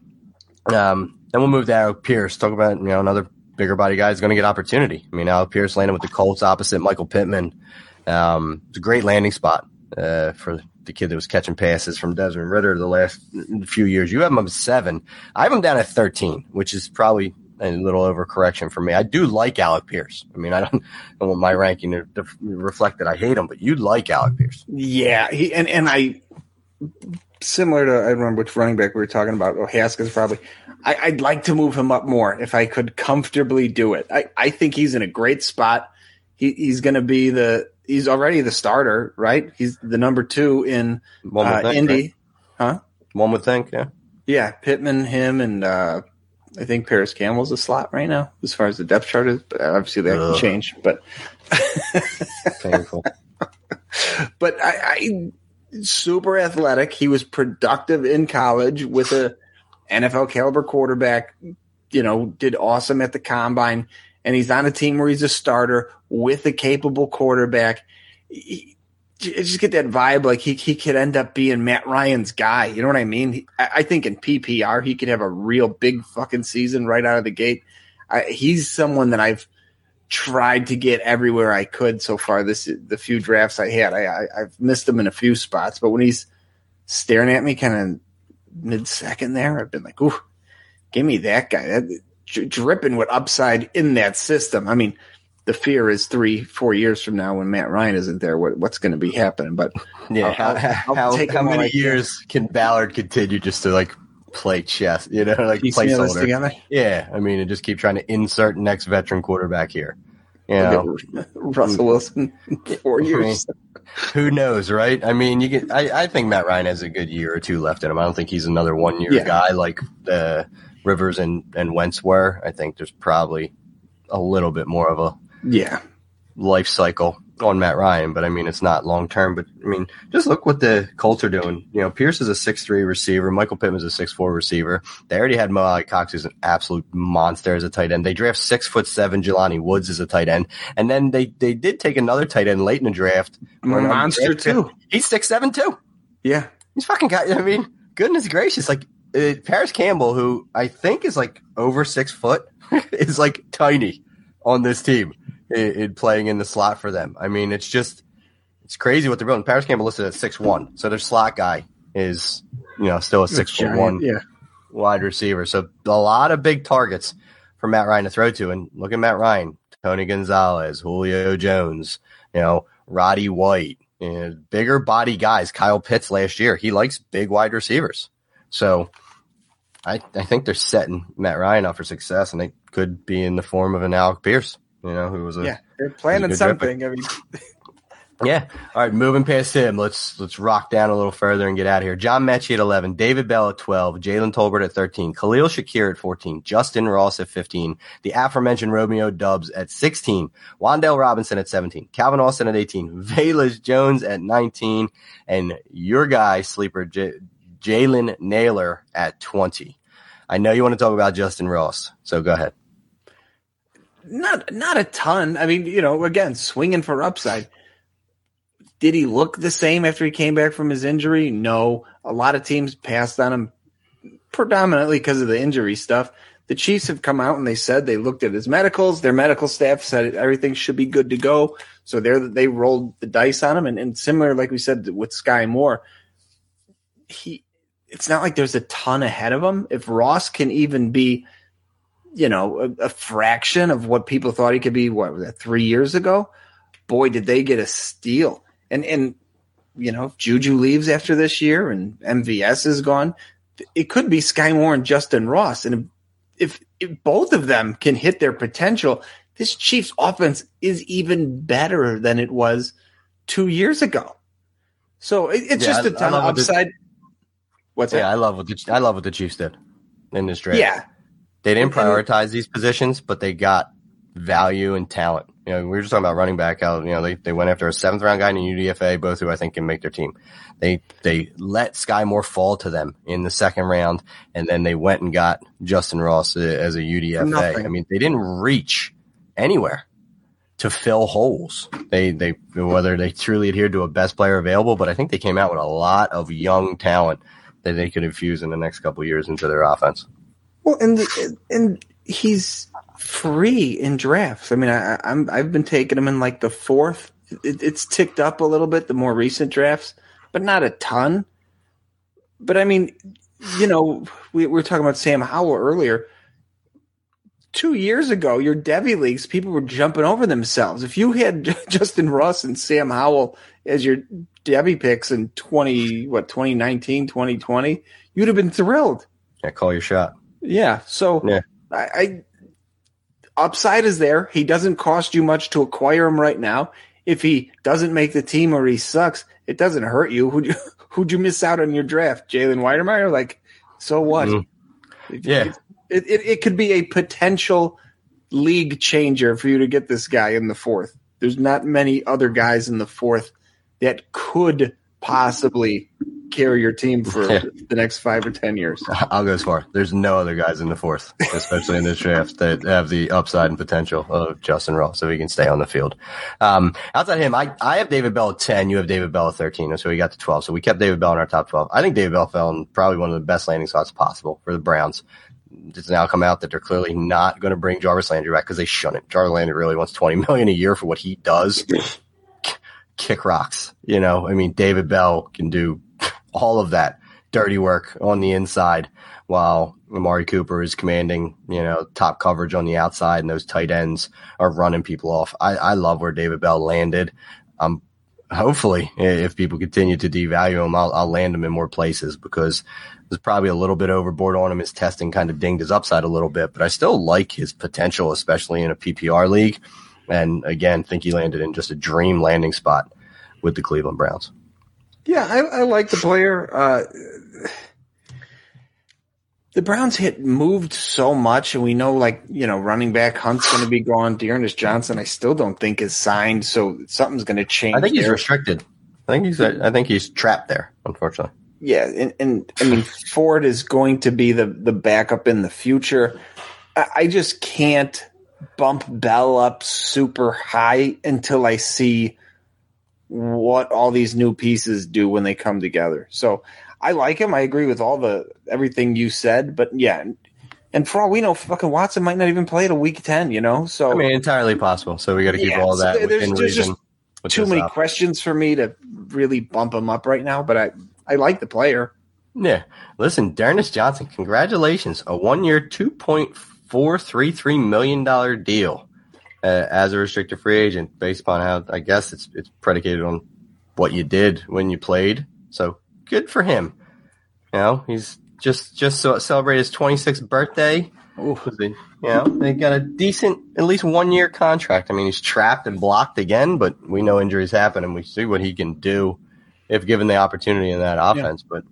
Um, then we'll move to Alec Pierce. Talk about you know another bigger body guy is going to get opportunity. I mean, Alec Pierce landing with the Colts opposite Michael Pittman. Um, it's a great landing spot uh, for the kid that was catching passes from Desmond Ridder the last few years. You have him at seven. I have him down at thirteen, which is probably a little overcorrection for me. I do like Alec Pierce. I mean, I don't, I don't want my ranking to, to reflect that I hate him, but you like Alec Pierce. Yeah, he and and I similar to I remember which running back we were talking about. Oh, Haskins probably. I, I'd like to move him up more if I could comfortably do it. I, I think he's in a great spot. He, he's going to be the he's already the starter, right? He's the number two in One would uh, think, Indy. right? One would think, yeah. Yeah, Pittman, him, and uh, I think Parris Campbell's a slot right now as far as the depth chart is. But obviously that Ugh. can change. But Painful. but I, I super athletic. He was productive in college with a NFL caliber quarterback. You know, did awesome at the combine, and he's on a team where he's a starter with a capable quarterback. He- you just get that vibe like he he could end up being Matt Ryan's guy. You know what I mean? He- I, I think in PPR he could have a real big fucking season right out of the gate. I, he's someone that I've tried to get everywhere I could so far. This the few drafts I had, I, I I've missed him in a few spots, but when he's staring at me, kind of mid second there, I've been like, "Ooh, give me that guy." That dripping with upside in that system. I mean, the fear is three, four years from now when Matt Ryan isn't there, what, what's going to be happening? But Yeah, I'll- how, I'll- how, I'll take how many years can Ballard continue just to like play chess? You know, like placeholder. together. Yeah, I mean, and just keep trying to insert next veteran quarterback here. You know, Russell Wilson, four years. who knows, right? I mean, you get. I, I think Matt Ryan has a good year or two left in him. I don't think he's another one year Yeah. guy like uh, Rivers and and Wentz were. I think there's probably a little bit more of a Yeah, life cycle on Matt Ryan, but I mean it's not long term. But I mean, just look what the Colts are doing. You know, Pierce is a six three receiver. Michael Pittman's a six four receiver. They already had Mo Alie-Cox, who's an absolute monster as a tight end. They draft six foot seven Jelani Woods as a tight end, and then they they did take another tight end late in the draft. A monster too. He's six seven too. Yeah, He's fucking got. I mean, goodness gracious! Like uh, Parris Campbell, who I think is like over six foot, is like tiny on this team in, in playing in the slot for them. I mean, it's just it's crazy what they're building. Parris Campbell listed at six one, so their slot guy is you know still a six foot one Yeah, wide receiver. So a lot of big targets for Matt Ryan to throw to. And look at Matt Ryan, Tony Gonzalez, Julio Jones, you know, Roddy White, you know, bigger body guys. Kyle Pitts last year, he likes big wide receivers. So I, I think they're setting Matt Ryan up for success, and it could be in the form of an Alec Pierce, you know, who was a yeah. They're planning something. I mean, yeah. All right, moving past him, let's let's rock down a little further and get out of here. John Metchie at eleven, David Bell at twelve, Jalen Tolbert at thirteen, Khalil Shakir at fourteen, Justyn Ross at fifteen, the aforementioned Romeo Doubs at sixteen, Wan'Dale Robinson at seventeen, Calvin Austin at eighteen, Velus Jones at nineteen, and your guy sleeper J- Jalen Nailor at twenty. I know you want to talk about Justyn Ross, so go ahead. Not not a ton. I mean, you know, again, swinging for upside. Did he look the same after he came back from his injury? No. A lot of teams passed on him predominantly because of the injury stuff. the Chiefs have come out and they said they looked at his medicals. Their medical staff said everything should be good to go. So they they rolled the dice on him. And, and similar, like we said with Skyy Moore, he it's not like there's a ton ahead of him. If Ross can even be, you know, a, a fraction of what people thought he could be, what was that, three years ago? Boy, did they get a steal. And and you know, if Juju leaves after this year and MVS is gone, it could be Skyy Moore and Justyn Ross. And if, if both of them can hit their potential, this Chiefs offense is even better than it was two years ago. So it, it's yeah, just a ton of upside. The, What's yeah, that? I love what the I love what the Chiefs did in this draft. Yeah, they didn't prioritize these positions, but they got value and talent. You know, we were just talking about running back out. You know, they, they went after a seventh round guy in UDFA, both who I think can make their team. They they let Skyy Moore fall to them in the second round, and then they went and got Justyn Ross uh, as a UDFA. Nothing. I mean, they didn't reach anywhere to fill holes. They they whether they truly adhered to a best player available, but I think they came out with a lot of young talent that they could infuse in the next couple years into their offense. Well, and the, and he's free in drafts. I mean, I, I'm I've been taking him in like the fourth. It, it's ticked up a little bit the more recent drafts, but not a ton. But I mean, you know, we, we were talking about Sam Howell earlier. Two years ago, your Devy leagues, people were jumping over themselves. If you had Justyn Ross and Sam Howell as your Devy picks in 20, what, 2019, 2020, you'd have been thrilled. Yeah, call your shot. Yeah. So yeah. I, I upside is there. He doesn't cost you much to acquire him right now. If he doesn't make the team or he sucks, it doesn't hurt you. Who'd you, who'd you miss out on your draft? Jalen Wydermyer? Like, so what? mm Yeah. It, it, it could be a potential league changer for you to get this guy in the fourth. There's not many other guys in the fourth that could possibly carry your team for yeah. the next five or ten years. I'll go as far. There's no other guys in the fourth, especially in this draft, that have the upside and potential of Justyn Ross if he can stay on the field. Um, outside him, I, I have David Bell at ten. You have David Bell at thirteen, so we got to twelve. So we kept David Bell in our top twelve. I think David Bell fell in probably one of the best landing spots possible for the Browns. It's now come out that they're clearly not going to bring Jarvis Landry back because they shouldn't. Jarvis Landry really wants twenty million a year for what he does. Kick rocks, you know. I mean, David Bell can do all of that dirty work on the inside while Amari Cooper is commanding, you know, top coverage on the outside and those tight ends are running people off. I, I love where David Bell landed. Um, hopefully if people continue to devalue him, I'll, I'll land him in more places because was probably a little bit overboard on him. His testing kind of dinged his upside a little bit, but I still like his potential, especially in a PPR league. And again, think he landed in just a dream landing spot with the Cleveland Browns. Yeah, I, I like the player. Uh, the Browns hit moved so much, and we know, like you know, running back Hunt's going to be gone. D'Ernest Johnson, I still don't think is signed, so something's going to change. I think he's there. restricted. I think he's. I think he's trapped there, unfortunately. Yeah, and, and I mean Ford is going to be the the backup in the future. I, I just can't bump Bell up super high until I see what all these new pieces do when they come together. So I like him. I agree with all the everything you said, but yeah. And for all we know, fucking Watson might not even play at a week ten. You know, so I mean, entirely possible. So we got to keep yeah, all that so there's, there's Just too many up. questions for me to really bump him up right now, but I I like the player. Yeah, listen, D'Ernest Johnson, congratulations, a one year, two point four three three million dollar deal uh, as a restricted free agent based upon how I guess it's it's predicated on what you did when you played. So good for him. You know, he's just just so celebrated his 26th birthday. Ooh, you know, they got a decent, at least one year contract. I mean, he's trapped and blocked again, but we know injuries happen, and we see what he can do if given the opportunity in that offense. Yeah. But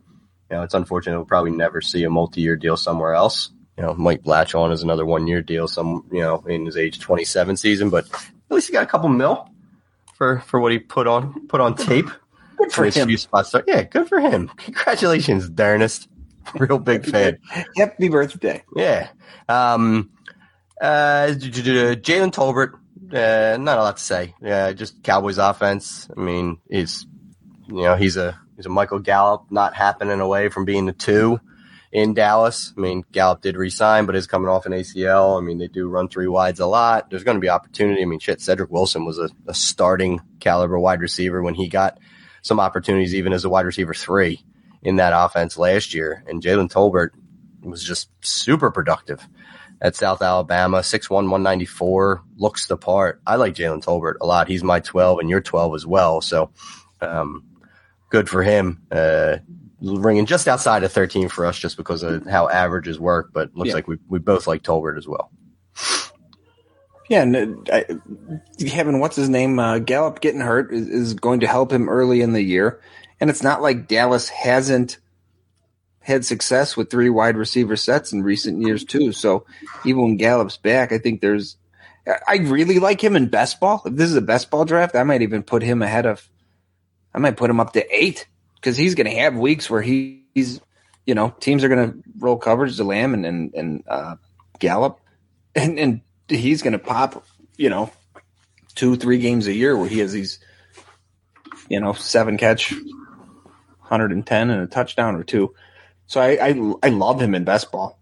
you know, it's unfortunate we'll probably never see a multi-year deal somewhere else you know, Mike latch on as another one year deal some, you know, in his age 27 season, but at least he got a couple mil for, for what he put on, put on tape. Good for him. Spots. Yeah, good for him. Congratulations, D'Ernest. Real big fan. Happy birthday. Yeah. Um, uh, Jalen Tolbert, uh, not a lot to say. Yeah, just Cowboys offense. I mean, he's, you know, he's a, he's a Michael Gallup not happening away from being the two in Dallas. I mean, Gallup did resign, but is coming off an ACL. I mean, they do run three wides a lot. There's going to be opportunity. I mean, shit, Cedric Wilson was a, a starting caliber wide receiver when he got some opportunities, even as a wide receiver three in that offense last year. And Jalen Tolbert was just super productive at South Alabama, 6'1", 194, looks the part. I like Jalen Tolbert a lot. He's my 12 and you're 12 as well. So, um, good for him. Uh, ringing just outside of 13 for us just because of how averages work, but looks Yeah. like we, we both like Tolbert as well. Yeah, and uh, I, having what's his name uh, Gallup getting hurt is, is going to help him early in the year, and it's not like Dallas hasn't had success with three wide receiver sets in recent years too. So even when Gallup's back, I think there's. I- I really like him in best ball. If this is a best ball draft, I might even put him ahead of. I might put him up to eight because he's going to have weeks where he, he's, you know, teams are going to roll coverage to Lamb and and, and uh, Gallup, and and he's going to pop, you know, two, three games a year where he has these, you know, seven catch, 110 and a touchdown or two. So I, I, I love him in best ball.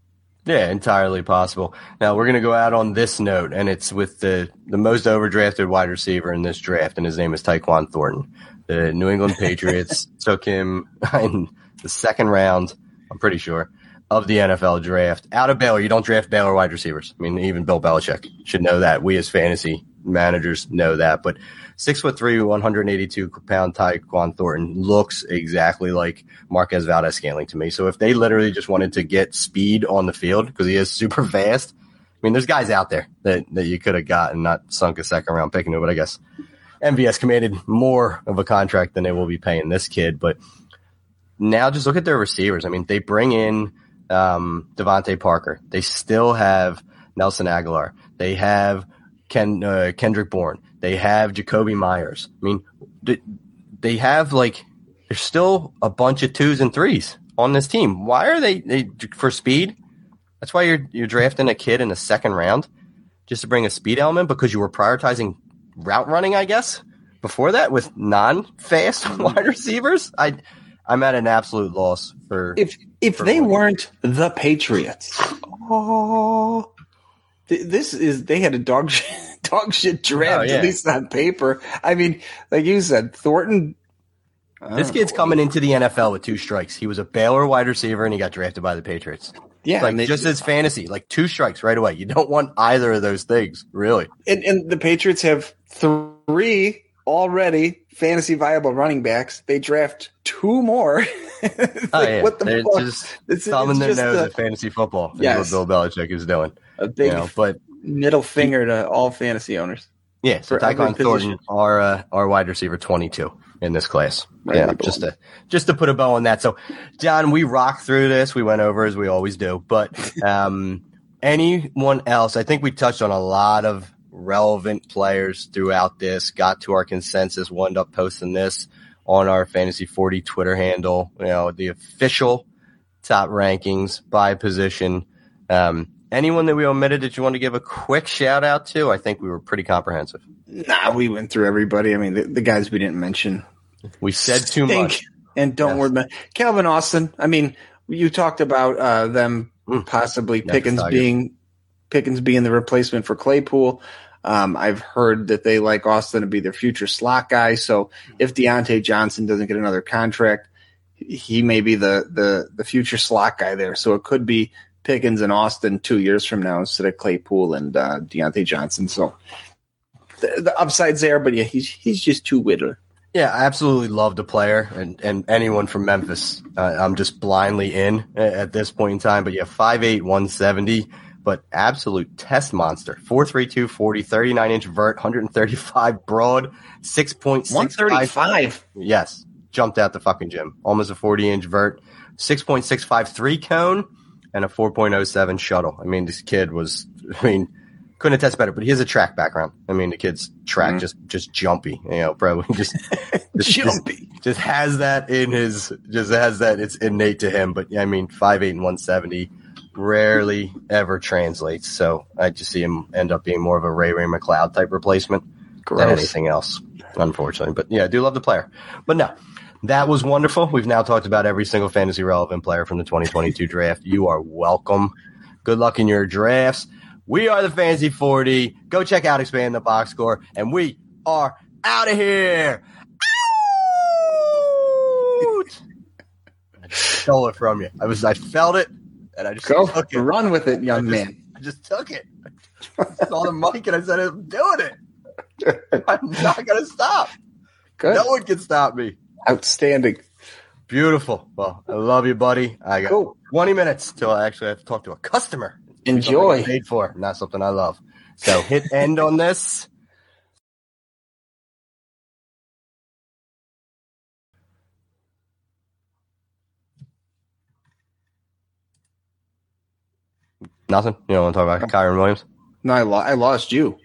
Yeah, entirely possible. Now we're going to go out on this note, and it's with the the most overdrafted wide receiver in this draft, and his name is Tyquan Thornton. The New England Patriots took him in the second round. I'm pretty sure of the NFL draft out of Baylor. You don't draft Baylor wide receivers. I mean, even Bill Belichick should know that. We as fantasy managers know that. But six foot three, 182 pound Tyquan Thornton looks exactly like Marquez Valdes Scantling to me. So if they literally just wanted to get speed on the field because he is super fast, I mean, there's guys out there that, that you could have gotten, not sunk a second round pick into, but I guess MVS commanded more of a contract than they will be paying this kid. But now just look at their receivers. I mean, they bring in um, DeVante Parker. They still have Nelson Agholor. They have Ken uh, Kendrick Bourne. They have Jakobi Meyers. I mean, they have like there's still a bunch of twos and threes on this team. Why are they they for speed? That's why you're you're drafting a kid in the second round just to bring a speed element because you were prioritizing route running, I guess. Before that, with non-fast wide receivers, I I'm at an absolute loss for If if For they what? weren't the Patriots, oh, this is they had a dog shit, dog shit draft Oh, yeah. at least on paper. I mean, like you said, Thornton. This kid's know. coming into the NFL with two strikes. He was a Baylor wide receiver and he got drafted by the Patriots. yeah, like they, just as fantasy, like two strikes right away. You don't want either of those things, really. and, and the Patriots have three already fantasy viable running backs. They draft two more. It's Oh yeah, What the they're fuck? just It's, thumbing it's their just nose a, at fantasy football. is what Bill Belichick is doing. A big You know, but middle finger to all fantasy owners. yeah, so Tyquan Thornton, our uh, our wide receiver twenty two in this class. Right, yeah, just to just to put a bow on that. So, John, we rocked through this. We went over as we always do. But um, anyone else? I think we touched on a lot of relevant players throughout this. Got to our consensus. Wound up posting this on our Fantasy Forty Twitter handle. You know, the official top rankings by position. Um, anyone that we omitted that you want to give a quick shout out to? I think we were pretty comprehensive. Nah, we went through everybody. I mean, the, the guys we didn't mention We said too much. And don't Yes. worry about Calvin Austin. I mean, you talked about uh, them Mm. possibly Pickens being Pickens being the replacement for Claypool. Um, I've heard that they like Austin to be their future slot guy. So if Diontae Johnson doesn't get another contract, he may be the the the future slot guy there. So it could be Pickens and Austin two years from now instead of Claypool and uh, Diontae Johnson. So the, the upside's there, but yeah, he's he's just too whittler. Yeah, I absolutely love the player and, and anyone from Memphis. Uh, I'm just blindly in at this point in time. But yeah, 5'8", 170, but absolute test monster. 4'3", 40, 39 inch vert, 135 broad, 6.65. 135. Yes, jumped out the fucking gym. Almost a 40 inch vert, 6.653 cone, and a 4.07 shuttle. I mean, this kid was, I mean, couldn't attest better, but he has a track background. I mean, the kid's track Mhm. just, just jumpy, you know, probably just, just, just, Jumpy. just has that in his, just has that, it's innate to him. But yeah, I mean, 5'8 and 170 rarely ever translates. So I just see him end up being more of a Ray Ray McCloud type replacement than anything else, unfortunately. But yeah, I do love the player. But no, That was wonderful. We've now talked about every single fantasy relevant player from the 2022 draft. You are welcome. Good luck in your drafts. We are the Fantasy 40. Go check out Expand the Box Score, and we are out of here. Out! I stole it from you. I was, I felt it, and I just Go took it. run with it, I young just, man. I just took it. I saw the mic, and I said, "I'm doing it. I'm not gonna stop. Good. No one can stop me." Outstanding. Beautiful. Well, I love you, buddy. I got Cool. 20 minutes till I actually have to talk to a customer. Enjoy. paid for, not something I love. So hit end on this. Nothing. You don't want to talk about Kyren Williams? No, I, lo- I lost you.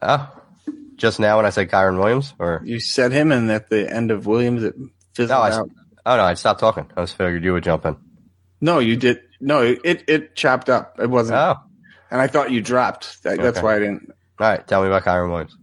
Oh, just now when I said Kyren Williams, or You said him, and at the end of Williams, it fizzled No, I- out. oh no, I stopped talking. I was figured you would jump in. No, you did. No, it it chopped up. It wasn't, Oh, and I thought you dropped. That, That's why I didn't. all right. Tell me about Kyren Williams.